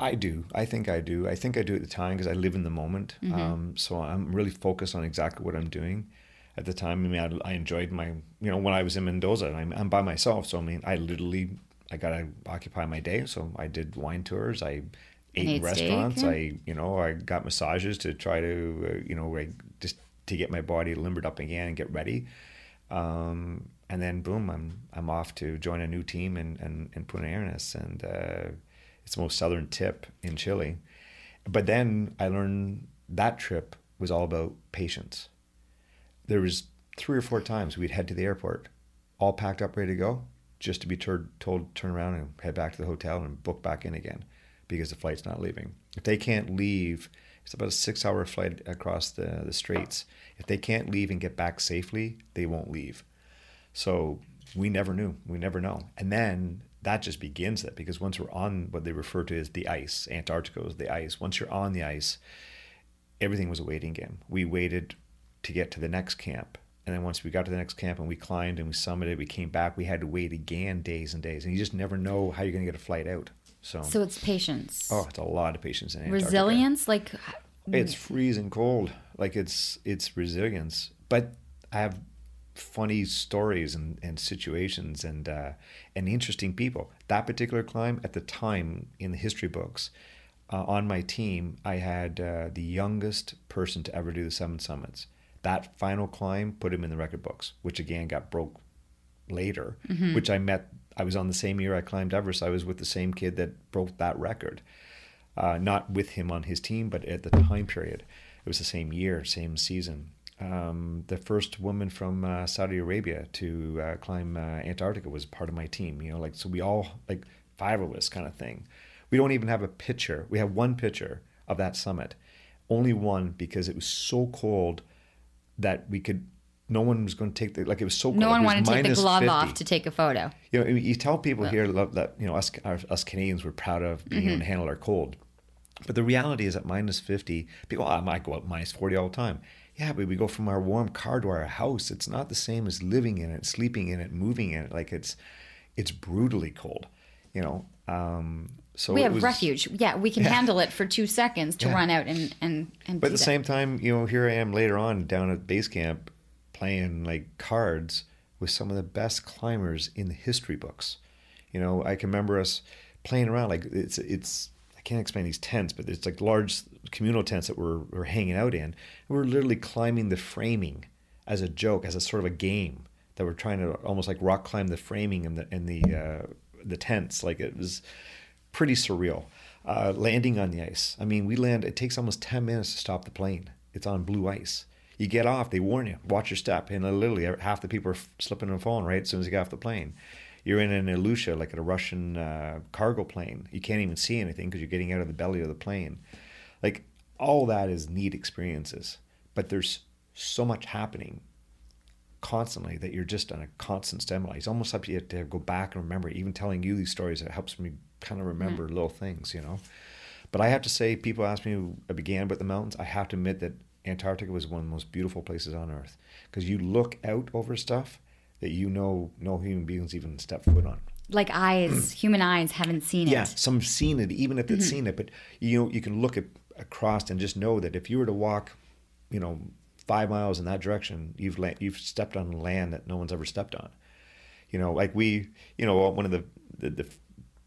I do. I think I do. I think I do at the time because I live in the moment. Mm-hmm. Um, so I'm really focused on exactly what I'm doing at the time. I mean, I, I enjoyed my, you know, when I was in Mendoza, and I'm, I'm by myself. So I mean, I literally, I got to occupy my day. So I did wine tours. I ate in restaurants. steak, I, you know, I got massages to try to, uh, you know, like just to get my body limbered up again and get ready. Um, and then boom, I'm I'm off to join a new team in in, in Punta Arenas, and uh, it's most southern tip in Chile. But then I learned that trip was all about patience. There was three or four times we'd head to the airport, all packed up, ready to go, just to be tur- told to turn around and head back to the hotel and book back in again because the flight's not leaving. If they can't leave, it's about a six-hour flight across the the straits. If they can't leave and get back safely, they won't leave. So we never knew. We never know. And then that just begins it because once we're on what they refer to as the ice, Antarctica is the ice. Once you're on the ice, everything was a waiting game. We waited to get to the next camp. And then once we got to the next camp and we climbed and we summited, we came back, we had to wait again days and days. And you just never know how you're going to get a flight out. So, So it's patience, oh, it's a lot of patience in Antarctica. resilience. Like, It's freezing cold. Like it's it's resilience. But I have funny stories and, and situations and uh, and interesting people. That particular climb at the time in the history books, uh, on my team, I had uh, the youngest person to ever do the seven summits. That final climb put him in the record books, which again got broke later, which I met. I was on the same year I climbed Everest. I was with the same kid that broke that record. Uh, not with him on his team, but at the time period. It was the same year, same season. Um, the first woman from uh, Saudi Arabia to uh, climb uh, Antarctica was part of my team. You know, like so we all like five of us kind of thing. We don't even have a picture. We have one picture of that summit, only one because it was so cold that we could. No one was going to take the like it was so cold. no one wanted to take the glove 50 off to take a photo. you know, you tell people here love that you know us our, us Canadians were proud of being able to handle our cold, but the reality is at minus fifty, people oh, I might go up minus forty all the time. Yeah, but we go from our warm car to our house. It's not the same as living in it, sleeping in it, moving in it. Like it's it's brutally cold, you know. Um, so we have was- refuge. Yeah, we can handle it for two seconds to Yeah. run out and and and. But at the that. same time, you know, here I am later on down at base camp playing like cards with some of the best climbers in the history books. You know, I can remember us playing around like it's it's I can't explain these tents, but it's like large communal tents that we're, we're hanging out in. And we're literally climbing the framing as a joke, as a sort of a game that we're trying to almost like rock climb the framing and the and the uh, the tents. Like it was pretty surreal. Uh, landing on the ice. I mean, we land. It takes almost ten minutes to stop the plane. It's on blue ice. You get off. They warn you. Watch your step. And literally, half the people are slipping and falling right as soon as you get off the plane. You're in an Ilyushin, like a Russian uh, cargo plane. You can't even see anything because you're getting out of the belly of the plane. Like all that is neat experiences, but there's so much happening constantly that you're just on a constant stimuli. It's almost like you have to go back and remember. Even telling you these stories, it helps me kind of remember little things, you know. But I have to say, people ask me, I began with the mountains. I have to admit that Antarctica was one of the most beautiful places on earth because you look out over stuff that you know no human beings even step foot on. like eyes, *clears throat* human eyes haven't seen it. Yeah, some have seen it, even if they've mm-hmm. seen it, but you know, you can look at across and just know that if you were to walk, you know, five miles in that direction, you've la- you've stepped on land that no one's ever stepped on. You know, like we, you know, one of the the, the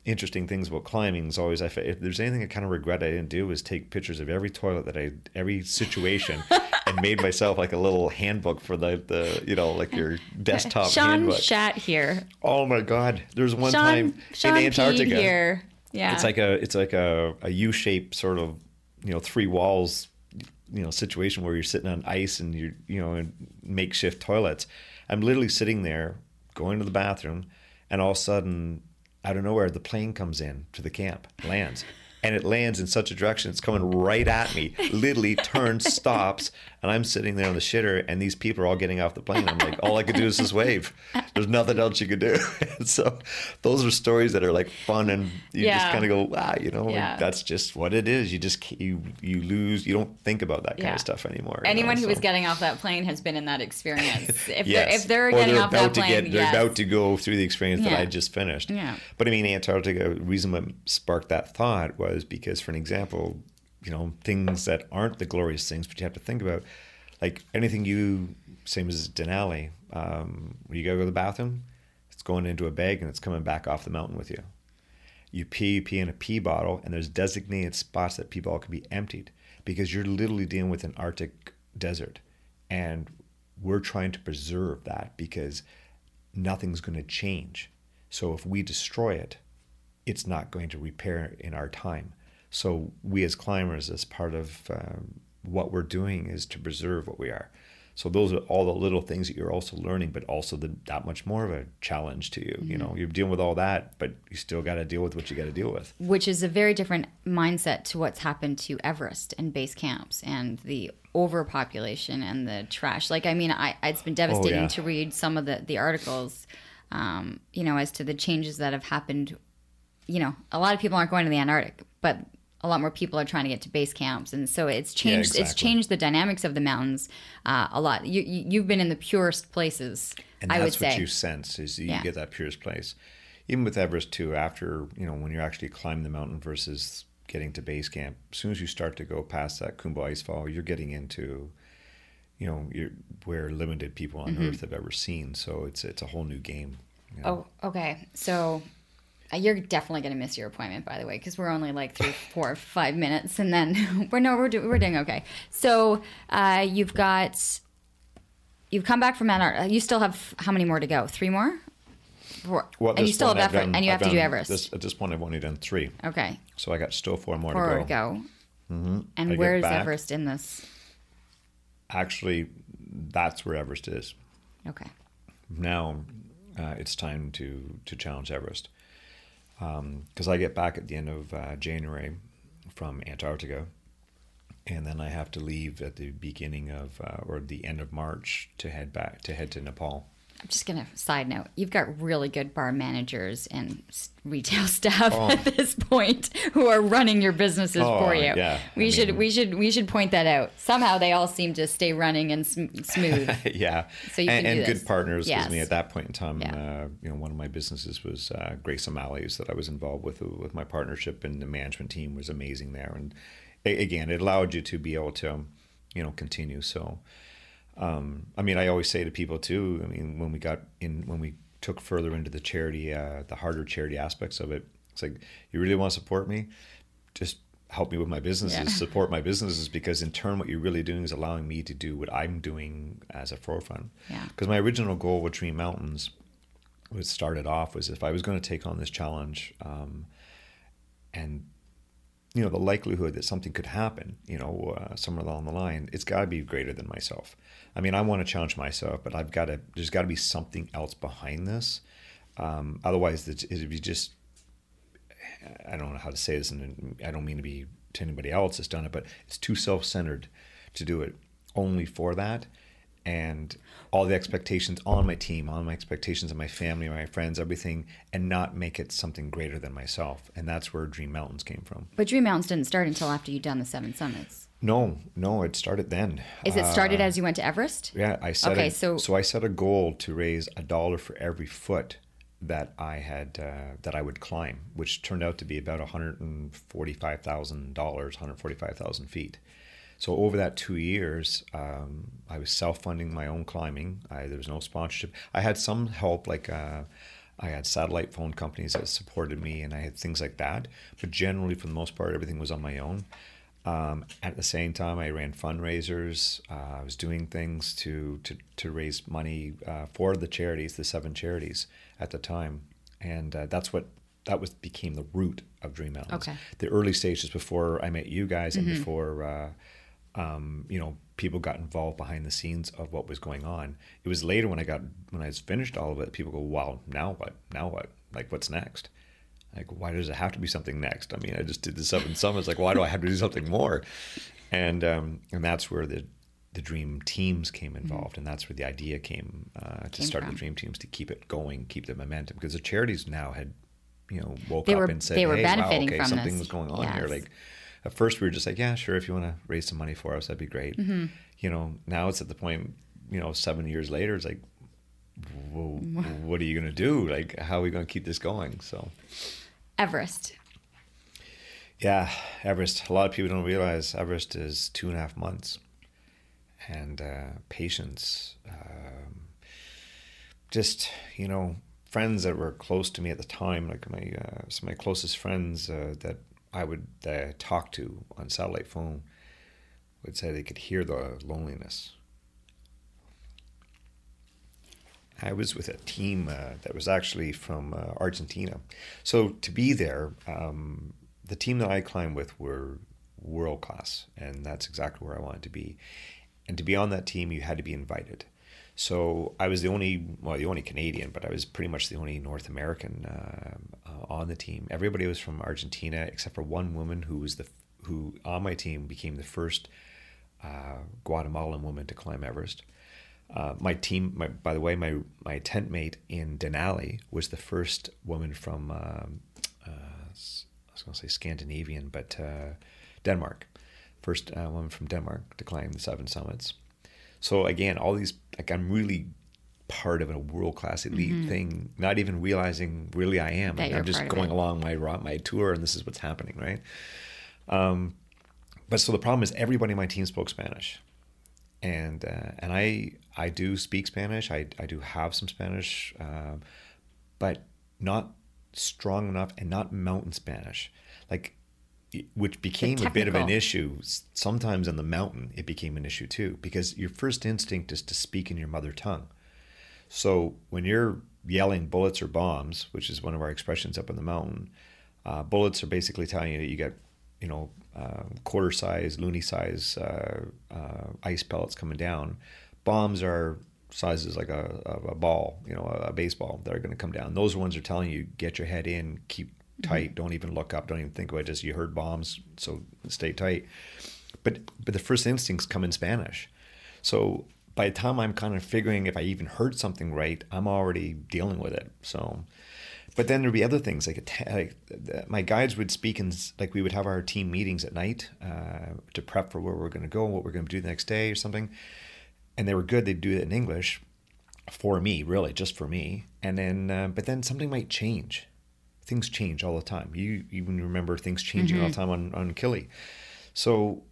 interesting things about climbing is always I if there's anything I kind of regret I didn't do is take pictures of every toilet that I every situation *laughs* and made myself like a little handbook for the the you know like your desktop Sean handbook. shat here. oh my god, there's one Sean, time Sean in Antarctica. here. Yeah. It's like a it's like a, a U shaped sort of you know three walls you know situation where you're sitting on ice and you're you know in makeshift toilets. I'm literally sitting there going to the bathroom, and all of a sudden out of nowhere the plane comes in to the camp, lands. And it lands in such a direction, it's coming right at me. Literally turns, *laughs* stops, and I'm sitting there on the shitter, and these people are all getting off the plane. I'm like, all I could do is just wave. There's nothing else you could do. *laughs* And so, those are stories that are like fun, and you just kind of go, wow, you know, like, that's just what it is. You just you you lose. You don't think about that kind Yeah. of stuff anymore. Anyone know, who was so- getting off that plane has been in that experience. *laughs* If Yes. they're if they're Or getting they're off about that to plane, get, they're yes. about to go through the experience that I just finished. Yeah. But I mean, Antarctica. The reason what sparked that thought was because, for an example, you know, things that aren't the glorious things, but you have to think about, like anything you, same as Denali, um, when you go to the bathroom, it's going into a bag and it's coming back off the mountain with you. You pee, you pee in a pee bottle, and there's designated spots that pee bottle can be emptied because you're literally dealing with an Arctic desert, and we're trying to preserve that because nothing's going to change. So if we destroy it, it's not going to repair in our time. So we as climbers, as part of um, what we're doing, is to preserve what we are. So those are all the little things that you're also learning, but also the, that much more of a challenge to you. You know, you're dealing with all that, but you still got to deal with what you got to deal with. which is a very different mindset to what's happened to Everest and base camps and the overpopulation and the trash. Like, I mean, I, it's been devastating yeah. to read some of the, the articles, um, you know, as to the changes that have happened. You know, a lot of people aren't going to the Antarctic, but a lot more people are trying to get to base camps, and so it's changed. It's exactly. changed the dynamics of the mountains uh, a lot. You, you you've been in the purest places. and I would that's what say. you sense is you Yeah. get that purest place even with everest too after you know when you're actually climbing the mountain versus getting to base camp as soon as you start to go past that Khumbu icefall you're getting into you know you're where limited people on Mm-hmm. earth have ever seen so it's it's a whole new game you know? Oh, okay. So you're definitely going to miss your appointment, by the way, because we're only like three, four, five minutes, and then *laughs* we're no, we're do, we're doing okay. So uh, you've got you've come back from Antarctica. You still have how many more to go? Three more. Four. Well, and you still have I've Everest, done- and you I've have to do Everest. this- at this point i've only done three okay, so i got still four more four to to go, go. Mm-hmm. And I where is back. Everest in this? actually that's where everest is Okay. now uh, it's time to to challenge Everest because I get back at the end of uh, January from Antarctica, and then I have to leave at the beginning of uh, or the end of March to head back to head to Nepal. I'm just gonna side note. You've got really good bar managers and retail *laughs* staff Oh. at this point who are running your businesses Oh, for you. yeah. we I should mean- we should we should point that out. Somehow they all seem to stay running and sm- smooth. *laughs* yeah, So you and, can do and this. good partners Yes. at that point in time, Yeah. uh, you know, one of my businesses was uh, Grace O'Malley's that I was involved with with my partnership, and the management team was amazing there. And again, it allowed you to be able to, you know, continue. So, um, I mean, I always say to people too. I mean, when we got in, when we took further into the charity, uh, the harder charity aspects of it, it's like you really want to support me, just help me with my businesses, Yeah. *laughs* support my businesses, because in turn, what you're really doing is allowing me to do what I'm doing as a forefront. Yeah. Because my original goal with Dream Mountains was started off was if I was going to take on this challenge, um, and you know the likelihood that something could happen, you know, uh, somewhere along the line, it's got to be greater than myself. I mean, I want to challenge myself, but I've got to. There's got to be something else behind this. Um, otherwise, it'd be just. I don't know how to say this, and I don't mean to be to anybody else that's done it, but it's too self-centered to do it only for that, and all the expectations on my team, on my expectations of my family, my friends, everything, and not make it something greater than myself. And that's where Dream Mountains came from. but Dream Mountains didn't start until after you'd done the seven summits. No, no, it started then. Is it started as you went to Everest? Yeah, I set Okay, a, so- so I set a goal to raise a dollar for every foot that I had uh, that I would climb, which turned out to be about one hundred and forty-five thousand dollars, one hundred forty-five thousand feet. So over that two years, um, I was self-funding my own climbing. I, there was no sponsorship. I had some help, like uh, I had satellite phone companies that supported me, and I had things like that. But generally, for the most part, everything was on my own. Um, at the same time, I ran fundraisers. Uh, I was doing things to to, to raise money uh, for the charities, the seven charities at the time, and uh, that's what that was became the root of Dream Mountains. Okay. The early stages before I met you guys and before uh, um, you know people got involved behind the scenes of what was going on. It was later when I got when I was finished all of it. People go, "Wow, now what? Now what? Like what's next?" Like why does it have to be something next? I mean, I just did the seven summits. Like why do I have to do something more? And um, and that's where the the dream teams came involved, and that's where the idea came uh, to Mm-hmm. Came start from. the dream teams to keep it going, keep the momentum, because the charities now had, you know, woke They up were- and said, they were "Hey, wow, okay, from something this." was going on here." Like at first we were just like, "Yeah, sure, if you want to raise some money for us, that'd be great." Mm-hmm. You know, now it's at the point, you know, seven years later, it's like, well, what are you going to do? Like, how are we going to keep this going? So. Everest. Yeah, Everest. A lot of people don't realize Everest is two and a half months, and uh, patience. Um, just you know, friends that were close to me at the time, like my uh, some of my closest friends uh, that I would uh, talk to on satellite phone, would say they could hear the loneliness. I was with a team uh, that was actually from uh, Argentina. So to be there, um, the team that I climbed with were world class, and that's exactly where I wanted to be. And to be on that team, you had to be invited. So I was the only, well, the only Canadian, but I was pretty much the only North American uh, uh, on the team. Everybody was from Argentina, except for one woman who was the who on my team became the first uh, Guatemalan woman to climb Everest. Uh, my team, my, by the way, my my tent mate in Denali was the first woman from um, uh, I was going to say Scandinavian, but uh, Denmark, first uh, woman from Denmark to climb the seven summits. So again, all these like I'm really part of a world class elite thing, not even realizing really I am. Mm-hmm. I'm just going along my my tour, and this is what's happening, right? Um, but so the problem is everybody on my team spoke Spanish, and uh, and I I do speak Spanish. I I do have some Spanish, um, but not strong enough and not mountain Spanish, like which became a bit of an issue. Sometimes on the mountain, it became an issue too because your first instinct is to speak in your mother tongue. So when you're yelling bullets or bombs, which is one of our expressions up on the mountain, uh, bullets are basically telling you that you got, you know, uh, quarter size, loony size uh, uh, ice pellets coming down. Bombs are sizes like a, a ball, you know, a, baseball that are going to come down. Those ones are telling you get your head in, keep tight, don't even look up, don't even think about it. Just you heard bombs, so stay tight. But but the first instincts come in Spanish. So by the time I'm kind of figuring if I even heard something right, I'm already dealing with it. So, but then there'd be other things like, like the- my guides would speak and like we would have our team meetings at night uh, to prep for where we're going to go, and what we're going to do the next day or something, and they were good. They'd do it in English for me, really, just for me. And then, uh, but then something might change. Things change all the time. You even remember things changing all the time on on Kili. So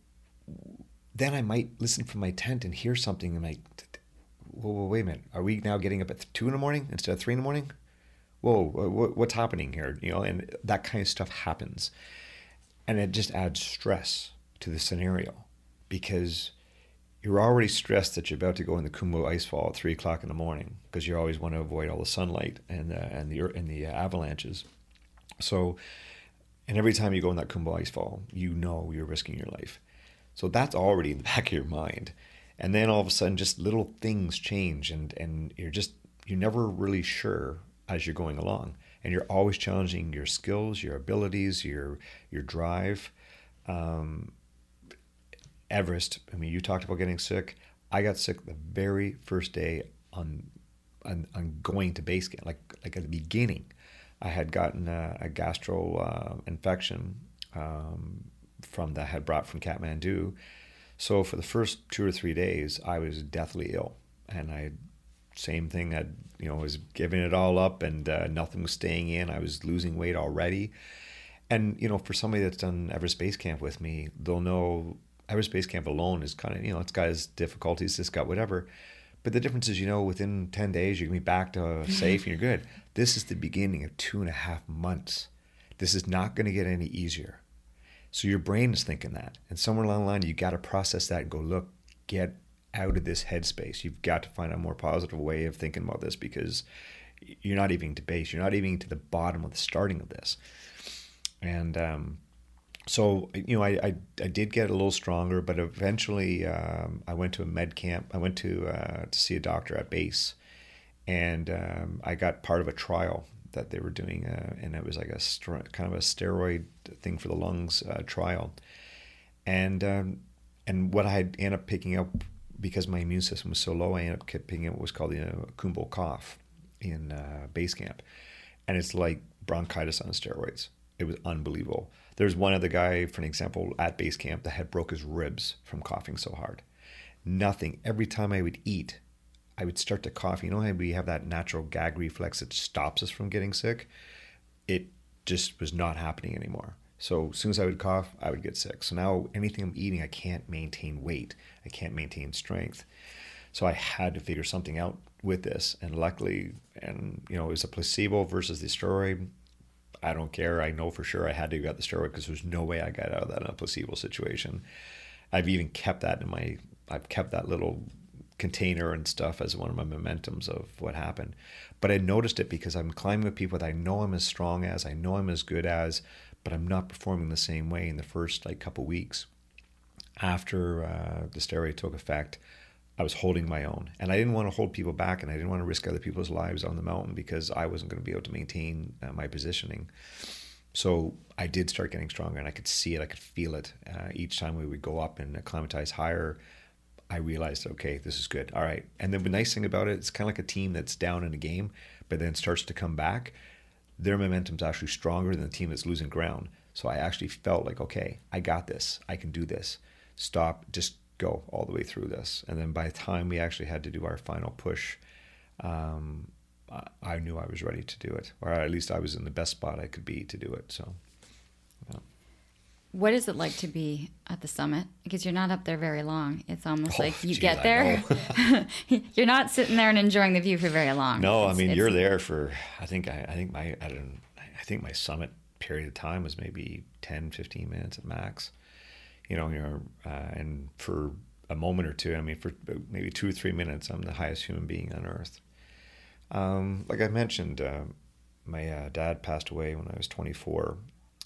then I might listen from my tent and hear something and like, whoa, whoa, wait a minute, are we now getting up at two in the morning instead of three in the morning? Whoa, what, what's happening here? You know, and that kind of stuff happens, and it just adds stress to the scenario because you're already stressed that you're about to go in the Khumbu icefall at three o'clock in the morning because you always want to avoid all the sunlight and uh, and the and the avalanches. So, and every time you go in that Khumbu icefall, you know you're risking your life. So that's already in the *laughs* back of your mind. And then all of a sudden, just little things change, and, and you're just, you're never really sure as you're going along. And you're always challenging your skills, your abilities, your, your drive. Um, Everest, I mean, you talked about getting sick. I got sick the very first day on, on, on going to base camp, like, like at the beginning. I had gotten a, a gastro uh, infection um, from that I had brought from Kathmandu. So for the first two or three days, I was deathly ill, and I same thing. I you know was giving it all up, and uh, nothing was staying in. I was losing weight already, and you know for somebody that's done Everest Base Camp with me, they'll know Everest Base Camp alone is kind of you know it's got its difficulties, it's got whatever, But the difference is, you know, within 10 days, you're going to be back to *laughs* safe and you're good. This is the beginning of two and a half months. This is not going to get any easier. So your brain is thinking that. And somewhere along the line, you got to process that and go, look, get out of this headspace. You've got to find a more positive way of thinking about this because you're not even to base. You're not even to the bottom of the starting of this. And um, so, you know, I, I, I, did get a little stronger, but eventually um, I went to a med camp. I went to, uh, to see a doctor at base and um, I got part of a trial that they were doing, uh, and it was like a kind of a steroid thing for the lungs uh, trial. And um, and what I ended up picking up because my immune system was so low, I ended up up what was called the uh, Khumbu cough in uh, base camp, and it's like bronchitis on steroids. It was unbelievable. There's one other guy, for an example, at base camp that had broke his ribs from coughing so hard. Nothing. Every time I would eat, I would start to cough. You know how we have that natural gag reflex that stops us from getting sick? It just was not happening anymore. So as soon as I would cough, I would get sick. So now anything I'm eating, I can't maintain weight. I can't maintain strength. So I had to figure something out with this. And luckily, and you know, it was a placebo versus the steroid. I don't care. I know for sure I had to get the steroid because there's no way I got out of that in a placebo situation. I've even kept that in my I've kept that little container and stuff as one of my momentums of what happened. But I noticed it because I'm climbing with people that I know I'm as strong as, I know I'm as good as, but I'm not performing the same way in the first like couple weeks. After uh, the steroid took effect, I was holding my own, and I didn't want to hold people back, and I didn't want to risk other people's lives on the mountain because I wasn't going to be able to maintain uh, my positioning. So I did start getting stronger, and I could see it, I could feel it. Uh, each time we would go up and acclimatize higher, I realized, okay, this is good. All right. And then the nice thing about it, it's kind of like a team that's down in a game, but then starts to come back. Their momentum's actually stronger than the team that's losing ground. So I actually felt like, okay, I got this. I can do this. Stop, just go all the way through this. And then by the time we actually had to do our final push, um, I knew I was ready to do it, or at least I was in the best spot I could be to do it. So, yeah. What is it like to be at the summit? Because you're not up there very long. It's almost oh, like you geez, get there. *laughs* you're not sitting there and enjoying the view for very long. No, it's, I mean you're there for. I think I, I think my I don't I think my summit period of time was maybe 10, 15 minutes at max. You know, you're uh, and for a moment or two. I mean, for maybe two or three minutes, I'm the highest human being on earth. Um, like I mentioned, uh, my uh, dad passed away when I was 24,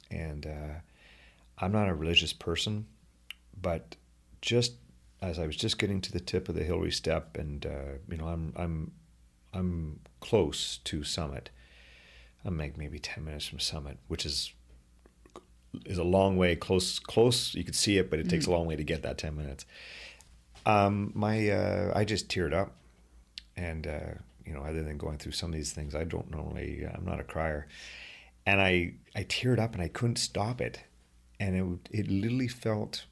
and uh, I'm not a religious person, but just as I was just getting to the tip of the Hillary step, and uh, you know, I'm I'm I'm close to summit. I'm like maybe ten minutes from summit, which is is a long way close. Close, you could see it, but it mm-hmm. takes a long way to get that ten minutes. Um, my uh, I just teared up, and uh, you know, other than going through some of these things, I don't normally. I'm not a crier, and I I teared up and I couldn't stop it and it it literally felt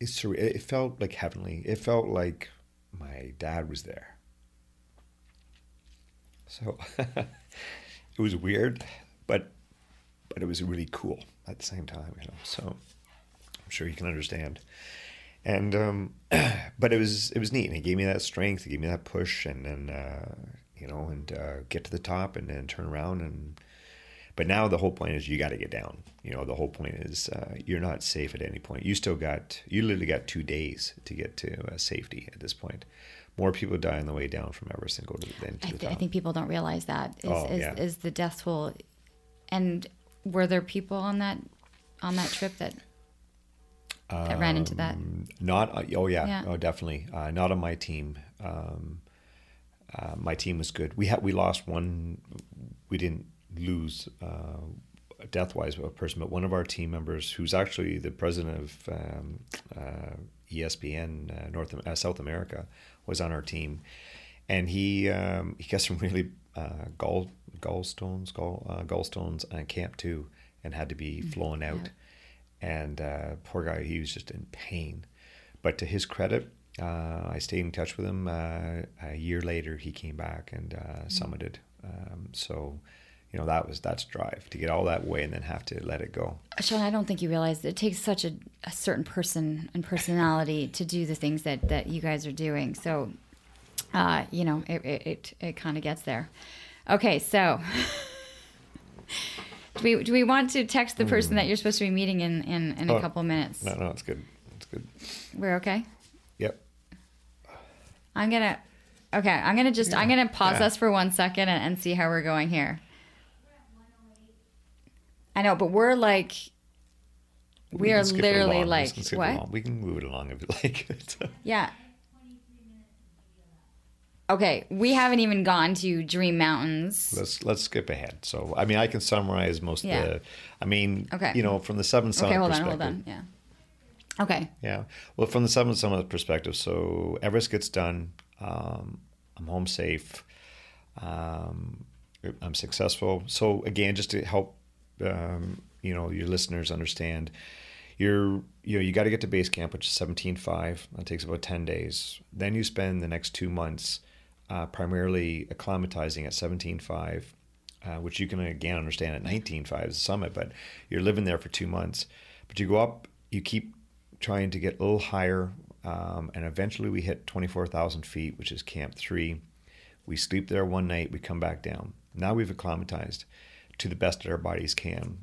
it's it felt like heavenly. It felt like my dad was there. So *laughs* it was weird, but but it was really cool at the same time, you know. So I'm sure you can understand. And um, *clears throat* but it was it was neat. And it gave me that strength. It gave me that push, and then uh, you know, and uh, get to the top, and then turn around and but now the whole point is you got to get down. You know, the whole point is uh, you're not safe at any point. You still got, you literally got two days to get to uh, safety at this point. More people die on the way down from Everest than go to, to I, th- I think people don't realize that is, oh, is, yeah. is the death toll. And were there people on that on that trip that that um, ran into that? Um, not. Uh, oh yeah. yeah. Oh definitely. Uh, not on my team. Um, uh, my team was good. We had we lost one. We didn't lose uh, death wise a person, but one of our team members, who's actually the president of um, uh, ESPN uh, North uh, South America, was on our team, and he um, he got some *laughs* really uh, gall gallstones gall uh, gallstones on camp two, and had to be mm-hmm. flown out, yeah. and poor guy, he was just in pain. But to his credit, I stayed in touch with him. a year later, he came back and mm-hmm. summited. Um, so you know that was that's drive to get all that way and then have to let it go shawn i don't think you realize it takes such a, a certain person and personality *laughs* to do the things that that you guys are doing so uh, you know, it it it, it kind of gets there. Okay, so. *laughs* Do we, do we want to text the person that you're supposed to be meeting in, in, in a Oh, couple minutes? No, no, it's good. It's good. We're okay? Yep. I'm gonna. Okay, I'm gonna just. I'm gonna pause Yeah. us for one second and, and see how we're going here. I know, but we're like. We, are skip it literally like We can what? We can move it along if you *laughs* like. Uh, Yeah. Okay, we haven't even gone to Dream Mountains. let's let's skip ahead. So I mean, I can summarize most Yeah. of the. I mean, Okay. you know, from the seven summit Okay, hold on, hold on. Yeah. Okay. Yeah. Well, from the seven summit perspective, so Everest gets done. Um, I'm home safe. Um, I'm successful. So again, just to help, um, you know, your listeners understand, you're you know you got to get to base camp, which is seventeen five. That takes about ten days. Then you spend the next two months uh, primarily acclimatizing at seventeen five. Uh, which you can again understand at 19.5 is the summit, but you're living there for two months. But you go up, you keep trying to get a little higher, um, and eventually we hit 24,000 feet, which is Camp 3. We sleep there one night, we come back down. Now we've acclimatized to the best that our bodies can.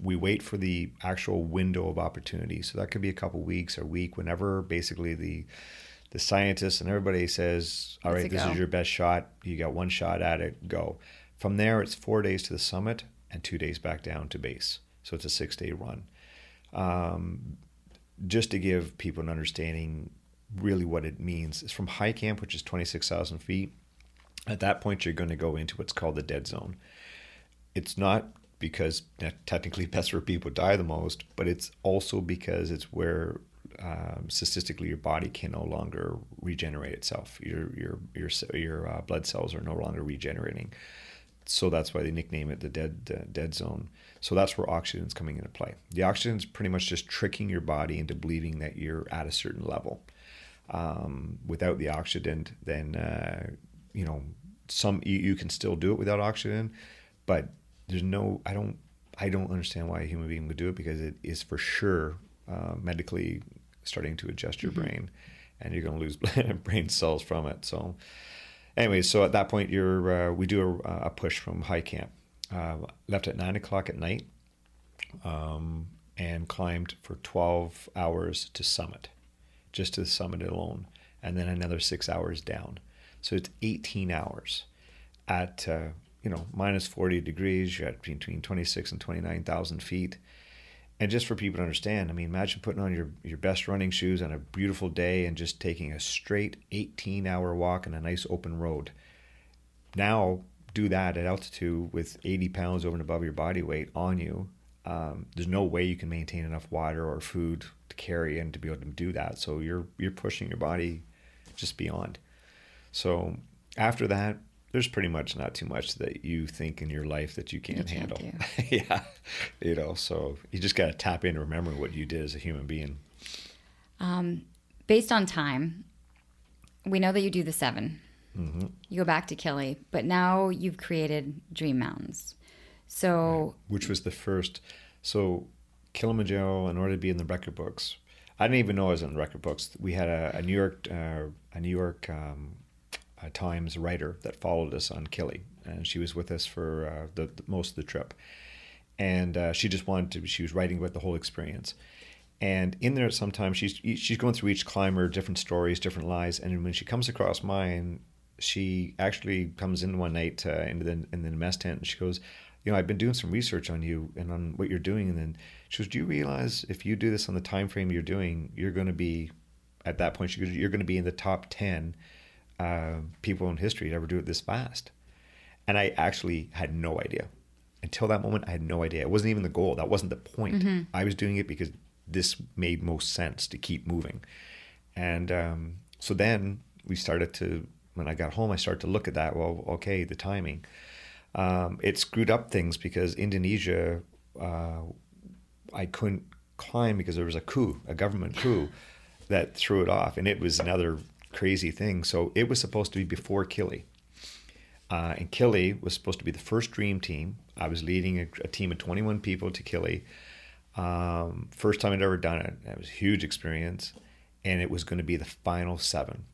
We wait for the actual window of opportunity. So that could be a couple weeks or week, whenever basically the the scientists and everybody says, all Let's right, this go." is your best shot. You got one shot at it, go. From there, it's four days to the summit and two days back down to base. So it's a six day run. Um, just to give people an understanding really what it means. It's from high camp, which is 26,000 feet. At that point, you're going to go into what's called the dead zone. It's not because technically that's where people die the most, but it's also because it's where um, statistically your body can no longer regenerate itself. Your your your your uh, blood cells are no longer regenerating. So that's why they nickname it the dead dead zone. So that's where oxygen's coming into play. The oxygen's pretty much just tricking your body into believing that you're at a certain level. Um, without the oxygen, then uh, you know some you, you can still do it without oxygen, but there's no I don't I don't understand why a human being would do it because it is for sure uh, medically starting to adjust your brain, and you're going to lose *laughs* brain cells from it. So anyway, so at that point, you're uh, we do a, a push from high camp. Uh, left at nine o'clock at night, um, and climbed for twelve hours to summit, just to the summit alone, and then another six hours down. So it's eighteen hours at uh, you know minus forty degrees. You're at between twenty six and twenty nine thousand feet. And just for people to understand, I mean, imagine putting on your, your best running shoes on a beautiful day and just taking a straight 18 hour walk on a nice open road. Now, do that at altitude with 80 pounds over and above your body weight on you. Um, there's no way you can maintain enough water or food to carry and to be able to do that. So you're you're pushing your body just beyond. So after that, there's pretty much not too much that you think in your life that you can't, can't handle. *laughs* yeah, you know. So you just got to tap into remembering what you did as a human being. Um, based on time, we know that you do the 7 Mm-hmm. You go back to Kili, but now you've created Dream Mountains. So which was the first. So Kilimanjaro, in order to be in the record books, I didn't even know it was in the record books. We had a, a New York, uh, a New York um, A times writer that followed us on Kili, and she was with us for uh, the, the most of the trip. And uh, she just wanted to. She was writing about the whole experience. And in there, sometimes she's she's going through each climber, different stories, different lies. And when she comes across mine, she actually comes in one night uh, into the in the mess tent, and she goes, "You know, I've been doing some research on you and on what you're doing." And then she goes, "Do you realize if you do this on the time frame you're doing, you're going to be at that point? You're going to be in the top ten uh, people in history to ever do it this fast." And I actually had no idea until that moment. I had no idea. It wasn't even the goal. That wasn't the point. I was doing it because this made most sense to keep moving. And um, so then we started to, when I got home, I started to look at that. Well, okay, the timing. Um, it screwed up things because Indonesia, uh, I couldn't climb because there was a coup, a government coup that threw it off. And it was another crazy thing. So it was supposed to be before Kili. Uh, and Kili was supposed to be the first dream team. I was leading a, a team of 21 people to Kili. Um, first time I'd ever done it. It was a huge experience. And it was going to be the final seven.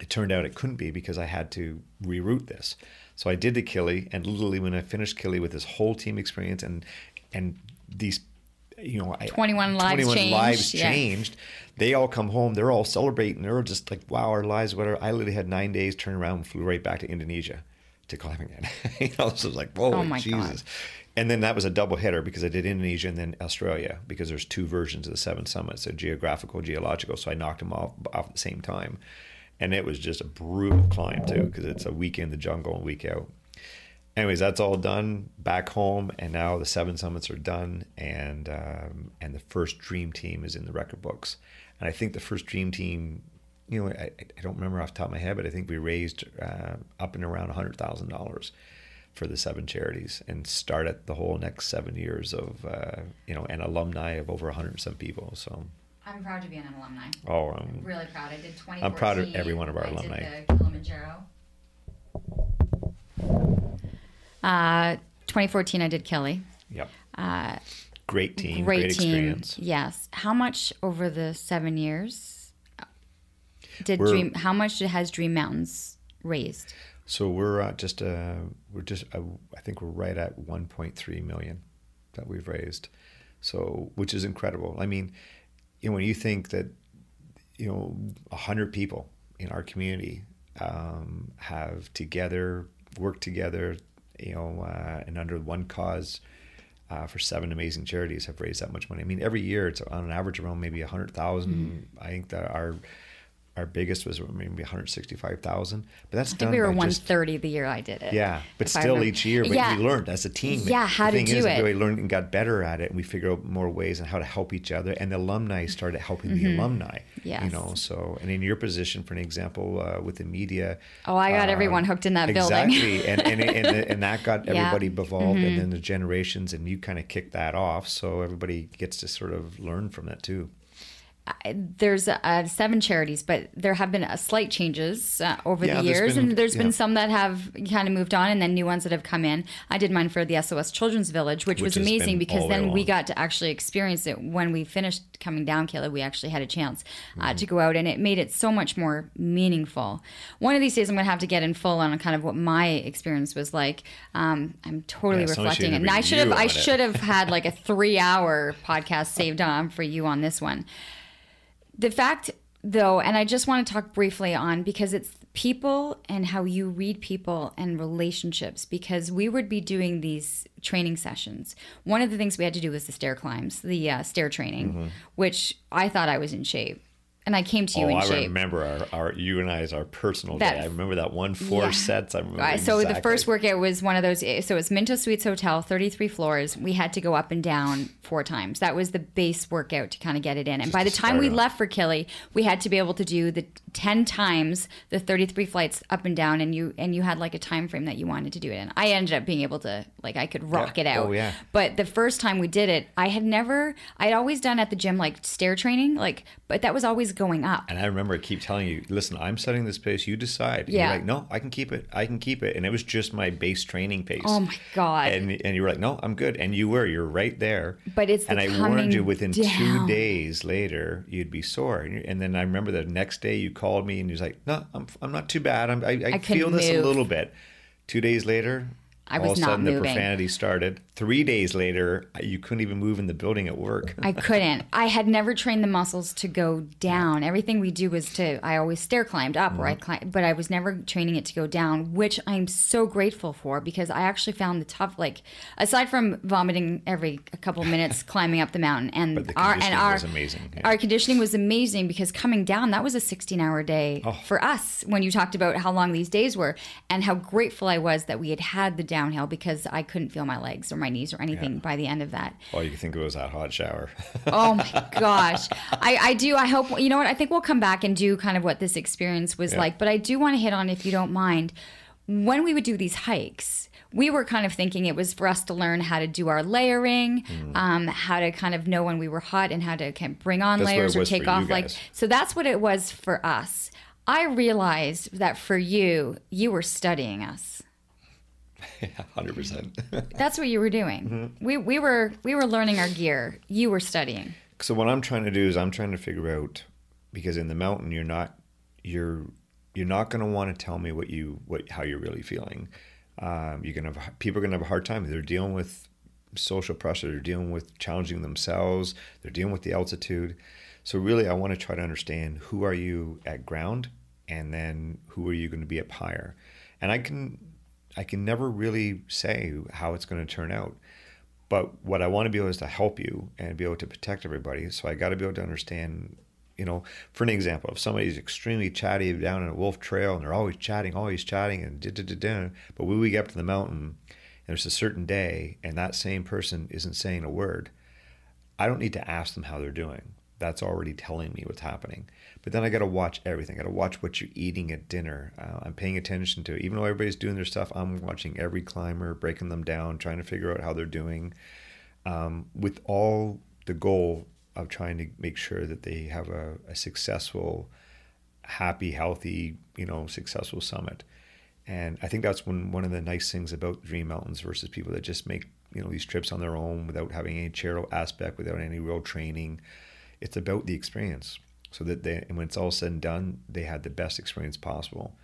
it turned out it couldn't be because I had to reroute this. So I did the Kili. and literally when I finished Kili with this whole team experience and and these, you know, I- 21 lives 21 changed, lives yeah. changed. They all come home. They're all celebrating. They're all just like, wow, our lives, whatever. I literally had nine days, turned around, and flew right back to Indonesia to climb again. *laughs* you know, so it was like, whoa, Oh my Jesus. God. And then that was a double hitter because I did Indonesia and then Australia because there's two versions of the seven summits, so geographical, geological. So I knocked them off off at the same time, and it was just a brutal climb too because it's a week in the jungle and week out. Anyways, that's all done back home, and now the seven summits are done, and um, and the first dream team is in the record books, and I think the first dream team. You know, I, I don't remember off the top of my head, but I think we raised uh, up and around hundred thousand dollars for the seven charities and started the whole next seven years of uh, you know an alumni of over 100 some people so I'm proud to be an alumni. oh um, Really proud. I did 2014. I'm proud of every one of our I alumni. Did the Kilimanjaro. Uh, 2014, I did Kili. yep Uh, great team Uh, Great, great, team. experience Yes. How much over the seven years did We're- Dream? How much has Dream Mountains raised? so we're uh, just uh, we're just uh, I think we're right at 1.3 million that we've raised so which is incredible I mean you know when you think that you know 100 people in our community um, have together worked together you know uh, and under one cause uh, for seven amazing charities have raised that much money. I mean every year it's on an average around maybe a 100,000 I think that our our biggest was maybe 165,000 but that's I think done we were by just 130 the year I did it. yeah, but still each year, but Yeah. we learned as a team. Yeah, how the to thing do is, it. We learned and got better at it, and we figured out more ways on how to help each other. And the alumni started helping the alumni. Yeah, You Mm-hmm. Know, so and in your position, for an example, uh, with the media. Oh, I got uh, everyone hooked in that building. Exactly, and and and, and that got *laughs* Yeah. Mm-hmm. everybody involved, and then the generations, and you kind of kicked that off, so everybody gets to sort of learn from that too. There's uh, seven charities, but there have been uh, slight changes uh, over Yeah, the years, been- and there's yeah. been some that have kind of moved on, and then new ones that have come in. I did mine for the SOS Children's Village, which, Which was amazing because then we got to actually experience it when we finished coming down, Kayla. We actually had a chance uh, Mm-hmm. to go out, and it made it so much more meaningful. One of these days, I'm going to have to get in full on kind of what my experience was like. Um, I'm totally Yeah, reflecting, and I should have I should have had like a *laughs* three hour podcast saved on for you on this one the fact though and i just want to talk briefly on because it's people and how you read people and relationships because we would be doing these training sessions. One of the things we had to do was the stair climbs the uh, stair training which i thought i was in shape and i came to you oh, in I shape remember our, our you and I I's our personal That- day. I remember that one four Yeah. sets. I remember. Right, so the first workout was one of those. Eh, so it's Minto Suites Hotel, 33 floors. We had to go up and down four times. That was the base workout to kind of get it in. And by the time we off. left for Kili, we had to be able to do the 10 times the 33 flights up and down. And you and you had like a time frame that you wanted to do it in. I ended up being able to like I could rock Yeah. it out. Oh, yeah. But the first time we did it, I had never. I'd always done at the gym like stair training, like, but that was always going up. And I remember I keep telling you, listen, I'm setting this pace. You decide. And Yeah. You're like, no, I can keep it. I can keep it. And it was just my base training pace. Oh my God. And and you were like, no, I'm good. And you were. You're right there. But it's the and I warned you within down. two days later you'd be sore. And, you- and then I remember the next day you called me and you was like, no, I'm I'm not too bad. I'm, I I, I feel this move. a little bit. Two days later. I all was of a not sudden the profanity started. Three days later, you couldn't even move in the building at work. I *laughs* couldn't. I had never trained the muscles to go down. Everything we do was to. I always stair climbed up, or I Mm-hmm. climbed, but I was never training it to go down, which I'm so grateful for because I actually found the tough. Like aside from vomiting every a couple minutes *laughs* climbing up the mountain, and the our and conditioning our was amazing, yeah. our conditioning was amazing because coming down that was a 16 hour day Oh. for us. When you talked about how long these days were and how grateful I was that we had had the downhill because I couldn't feel my legs or my knees or anything by the end of that. All you could think of was that hot shower. *laughs* Oh my gosh. I, I do. I hope, you know what? I think we'll come back and do kind of what this experience was Yeah. like. But I do want to hit on, if you don't mind, when we would do these hikes, we were kind of thinking it was for us to learn how to do our layering, Mm. um, how to kind of know when we were hot and how to kind of bring on That's layers or take off. Like, so that's what it was for us. I realized that for you, you were studying us. *laughs* Hundred percent. That's what you were doing. Mm-hmm. We, we were we were learning our gear. You were studying. So what I'm trying to do is I'm trying to figure out because in the mountain you're not you're you're not going to want to tell me what you what how you're really feeling. Um, you're gonna have people are gonna have a hard time. They're dealing with social pressure. They're dealing with challenging themselves. They're dealing with the altitude. So really, I want to try to understand who are you at ground, and then who are you going to be up higher. And I can I can never really say how it's going to turn out. But what I want to be able is to help you and be able to protect everybody. So I got to be able to understand, you know, for an example, if somebody's extremely chatty down in a wolf trail and they're always chatting, always chatting, and da da da but when we get up to the mountain and there's a certain day and that same person isn't saying a word, I don't need to ask them how they're doing. That's already telling me what's happening. But then I got to watch everything. I got to watch what you're eating at dinner. Uh, I'm paying attention to, it. even though everybody's doing their stuff, I'm watching every climber, breaking them down, trying to figure out how they're doing, um, with all the goal of trying to make sure that they have a, a successful, happy, healthy, you know, successful summit. And I think that's one one of the nice things about Dream Mountains versus people that just make you know these trips on their own without having any chair aspect, without any real training. It's about the experience so that they, and when it's all said and done, they had the best experience possible.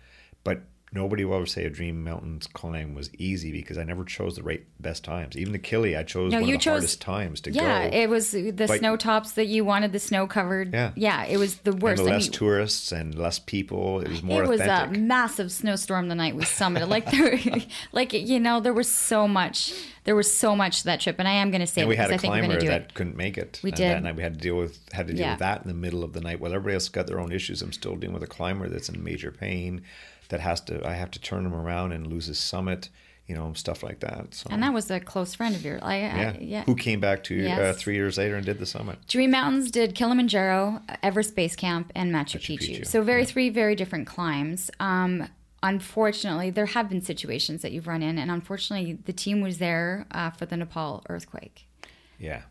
But nobody will ever say a Dream Mountains climb was easy because I never chose the right best times. Even the Kili, I chose no, one of the chose, hardest times to yeah, go. Yeah, it was the but, snow tops that you wanted, the snow covered. Yeah, yeah, it was the worst. And less I mean, tourists and less people. It was more. It was authentic. a massive snowstorm the night we summited. like there, *laughs* like you know, there was so much. There was so much to that trip, and I am going to say and we had a climber that it. couldn't make it. We and did. That night we had to deal with had to deal yeah. with that in the middle of the night. While everybody else got their own issues, I'm still dealing with a climber that's in major pain that has to I have to turn him around and lose his summit, you know, stuff like that. So. And that was a close friend of yours. I, yeah. Yeah. Who came back to uh, yes. uh, three years later and did the summit. Dream Mountains did Kilimanjaro, Everest Base Camp, and Machu, Machu Picchu. Picchu. So very yeah. three very different climbs. Um, unfortunately, there have been situations that you've run in, and unfortunately, the team was there uh, for the Nepal earthquake. Yeah,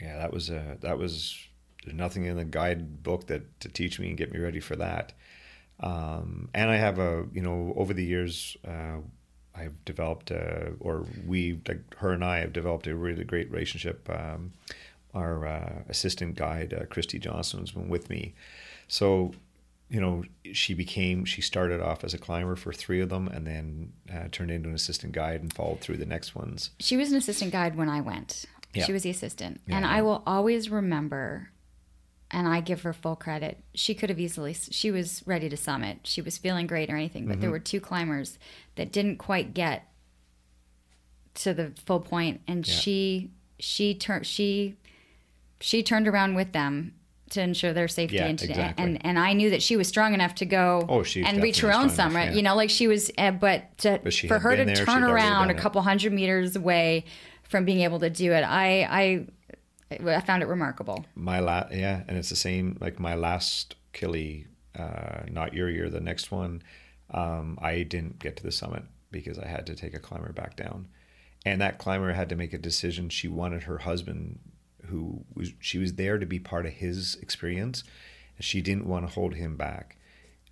yeah, that was a that was. There's nothing in the guidebook that to teach me and get me ready for that. Um, and I have a, you know, over the years, uh, I've developed, a, or we, like her and I, have developed a really great relationship. Um, our uh, assistant guide, uh, Christy Johnson, has been with me. So, you know, she became, she started off as a climber for three of them and then uh, turned into an assistant guide and followed through the next ones. She was an assistant guide when I went. Yeah. She was the assistant. Yeah. And I will always remember and I give her full credit. She could have easily, she was ready to summit. She was feeling great or anything, but mm-hmm. there were two climbers that didn't quite get to the full point, and yeah. she she turned she she turned around with them to ensure their safety yeah, and, exactly. and and I knew that she was strong enough to go oh, and reach her own summit. Yeah. You know, like she was, uh, but, to, but for her to there, turn around a couple hundred meters away from being able to do it, I I I found it remarkable. My last, yeah, and it's the same. Like my last Kili, uh, not your year, the next one, um, I didn't get to the summit because I had to take a climber back down, and that climber had to make a decision. She wanted her husband, who was she was there to be part of his experience, and she didn't want to hold him back.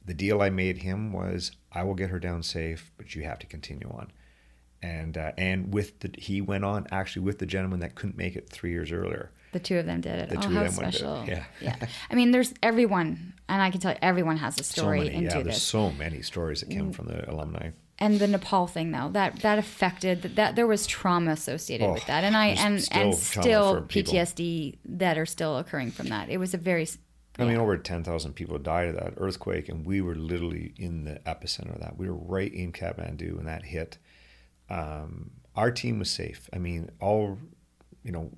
The deal I made him was, I will get her down safe, but you have to continue on and uh, and with the he went on actually with the gentleman that couldn't make it three years earlier. The two of them did it. The oh, two how of them special! Yeah, yeah. I mean, there's everyone, and I can tell you, everyone has a story so many, into yeah, there's this. so many stories that came from the alumni. And the Nepal thing, though, that that affected that, that there was trauma associated oh, with that, and I and still and still PTSD that are still occurring from that. It was a very I mean, over 10,000 people died of that earthquake, and we were literally in the epicenter of that. We were right in Kathmandu when that hit um, our team was safe. I mean, all, you know,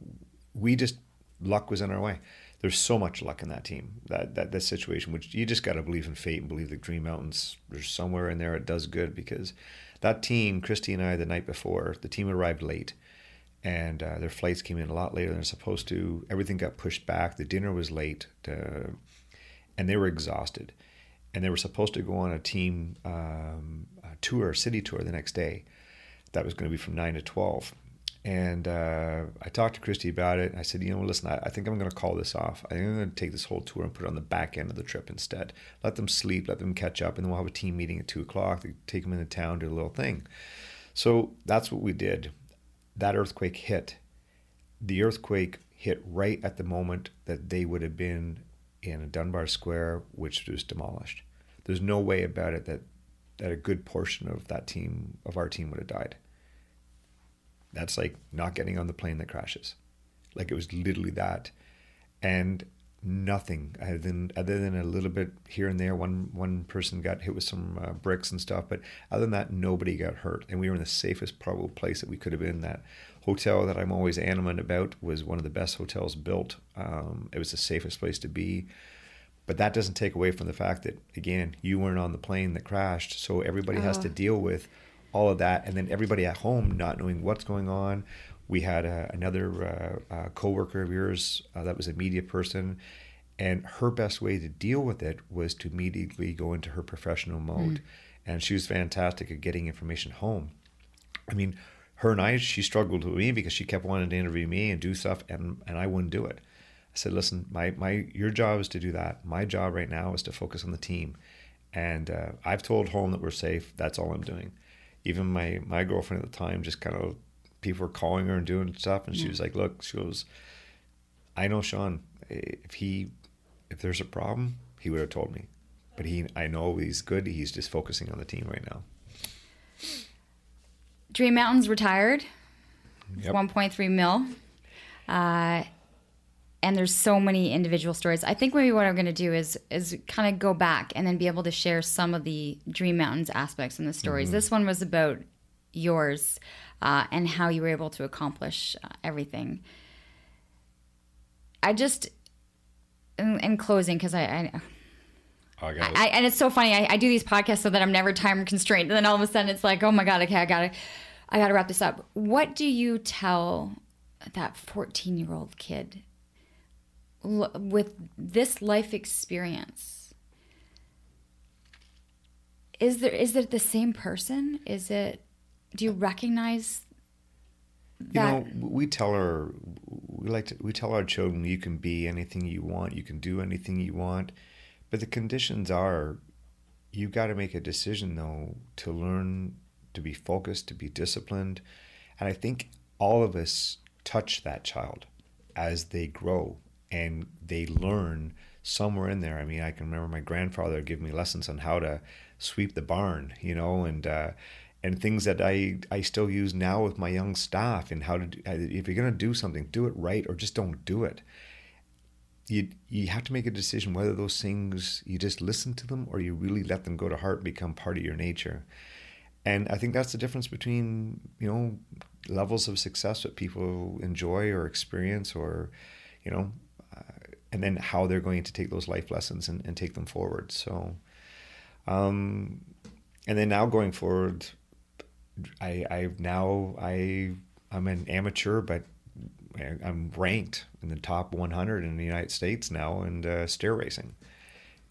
we just, luck was in our way. There's so much luck in that team, that, that, situation, which you just got to believe in fate and believe the Dream Mountains, there's somewhere in there it does good because that team, Christy and I, the night before, the team arrived late and uh, their flights came in a lot later than they're supposed to. Everything got pushed back. The dinner was late, to, and they were exhausted. And they were supposed to go on a team um, a tour, city tour, the next day that was going to be from 9 to 12. And uh, I talked to Christy about it. I said, you know, listen, I, I think I'm going to call this off. I think I'm going to take this whole tour and put it on the back end of the trip instead. Let them sleep, let them catch up, and then we'll have a team meeting at 2 o'clock. They take them into town, do a little thing. So that's what we did. That earthquake hit. The earthquake hit right at the moment that they would have been in Durbar Square, which was demolished. there's no way about it that that a good portion of that team of our team would have died. That's like not getting on the plane that crashes. Like it was literally that, and nothing other than other than a little bit here and there. One one person got hit with some uh, bricks and stuff, but other than that, nobody got hurt, and we were in the safest probable place that we could have been. That hotel that I'm always animate about was one of the best hotels built. Um, it was the safest place to be. But that doesn't take away from the fact that again, you weren't on the plane that crashed, so everybody has to deal with all of that, and then everybody at home not knowing what's going on. We had uh, another uh, uh, coworker of yours uh, that was a media person, and her best way to deal with it was to immediately go into her professional mode, mm. and she was fantastic at getting information home. I mean, her and I, she struggled with me because she kept wanting to interview me and do stuff, and and I wouldn't do it. I said, listen, my my your job is to do that. My job right now is to focus on the team, and uh, I've told home that we're safe. That's all I'm doing even my my girlfriend at the time just kind of people were calling her and doing stuff and she was like look she goes i know shawn. If he if there's a problem he would have told me. But he i know he's good. He's just focusing on the team right now. Dream mountains retired. Yep. 1.3 mil. Uh, and there's so many individual stories. I think maybe what I'm going to do is is kind of go back and then be able to share some of the Dream Mountains aspects in the stories. Mm-hmm. This one was about yours uh, and how you were able to accomplish uh, everything. I just in, in closing because I, I I, I, and it's so funny. I, I, do these podcasts so that I'm never time constrained, and then all of a sudden it's like, oh my god, okay, I gotta, I gotta wrap this up. What do you tell that 14 year old kid with this life experience is there is it the same person? Is it do you recognize that? you know we tell our we like to we tell our children you can be anything you want you can do anything you want. But the conditions are you got to make a decision though to learn to be focused to be disciplined. And i think all of us touch that child as they grow and they learn somewhere in there. I mean, I can remember my grandfather giving me lessons on how to sweep the barn, you know, and uh, and things that I I still use now with my young staff and how to do, if you're to do something, do it right or just don't do it. You you have to make a decision whether those things you just listen to them or you really let them go to heart and become part of your nature. And I think that's the difference between you know levels of success that people enjoy or experience or you know and then how they're going to take those life lessons and, and take them forward. So, um, and then now going forward, I I now I I'm an amateur, but I'm ranked in the top 100 in the United States now in uh, stair racing.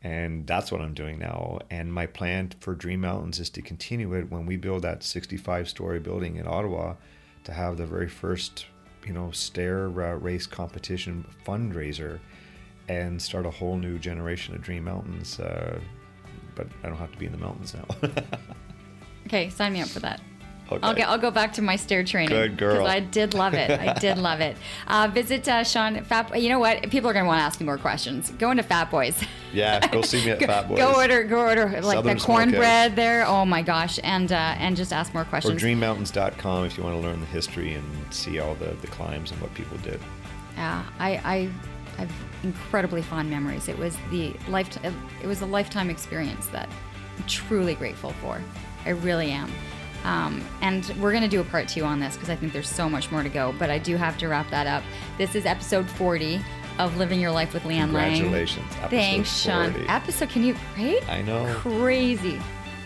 And that's what I'm doing now. And my plan for Dream Mountains is to continue it when we build that 65 story building in Ottawa to have the very first, you know, stair uh, race competition fundraiser and start a whole new generation of Dream Mountains. Uh, but I don't have to be in the mountains now. *laughs* okay, sign me up for that. Okay. I'll get. I'll go back to my stair training. Good girl. I did love it. I did *laughs* love it. Uh, visit uh, Shawn Fat. You know what? People are going to want to ask me more questions. Go into Fat Boys. Yeah, go see me at *laughs* go, Fat Boys. Go order. Go order like Southern the cornbread there. Oh my gosh, and uh, and just ask more questions. Or dreammountains.com if you want to learn the history and see all the the climbs and what people did. Yeah, I I I've incredibly fond memories. It was the life. It was a lifetime experience that I'm truly grateful for. I really am. Um, and we're going to do a part two on this because I think there's so much more to go. But I do have to wrap that up. This is episode 40 of Living Your Life with Leanne Lang. Congratulations. Thanks, Shawn. Episode, can you, right? I know. Crazy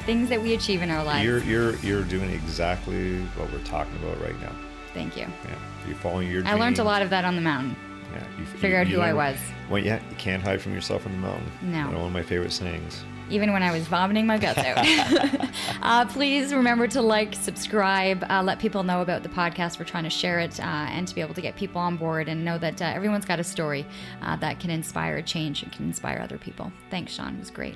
things that we achieve in our lives. You're, you're, you're doing exactly what we're talking about right now. Thank you. Yeah. You're following your dreams. I learned a lot of that on the mountain. Yeah, you, figure out who I was. Well, yeah, you can't hide from yourself in the mountain. No. One of my favorite sayings. Even when I was vomiting my guts *laughs* out. *laughs* uh, please remember to like, subscribe, uh, let people know about the podcast. We're trying to share it uh, and to be able to get people on board and know that uh, everyone's got a story uh, that can inspire change and can inspire other people. Thanks, Shawn. It was great.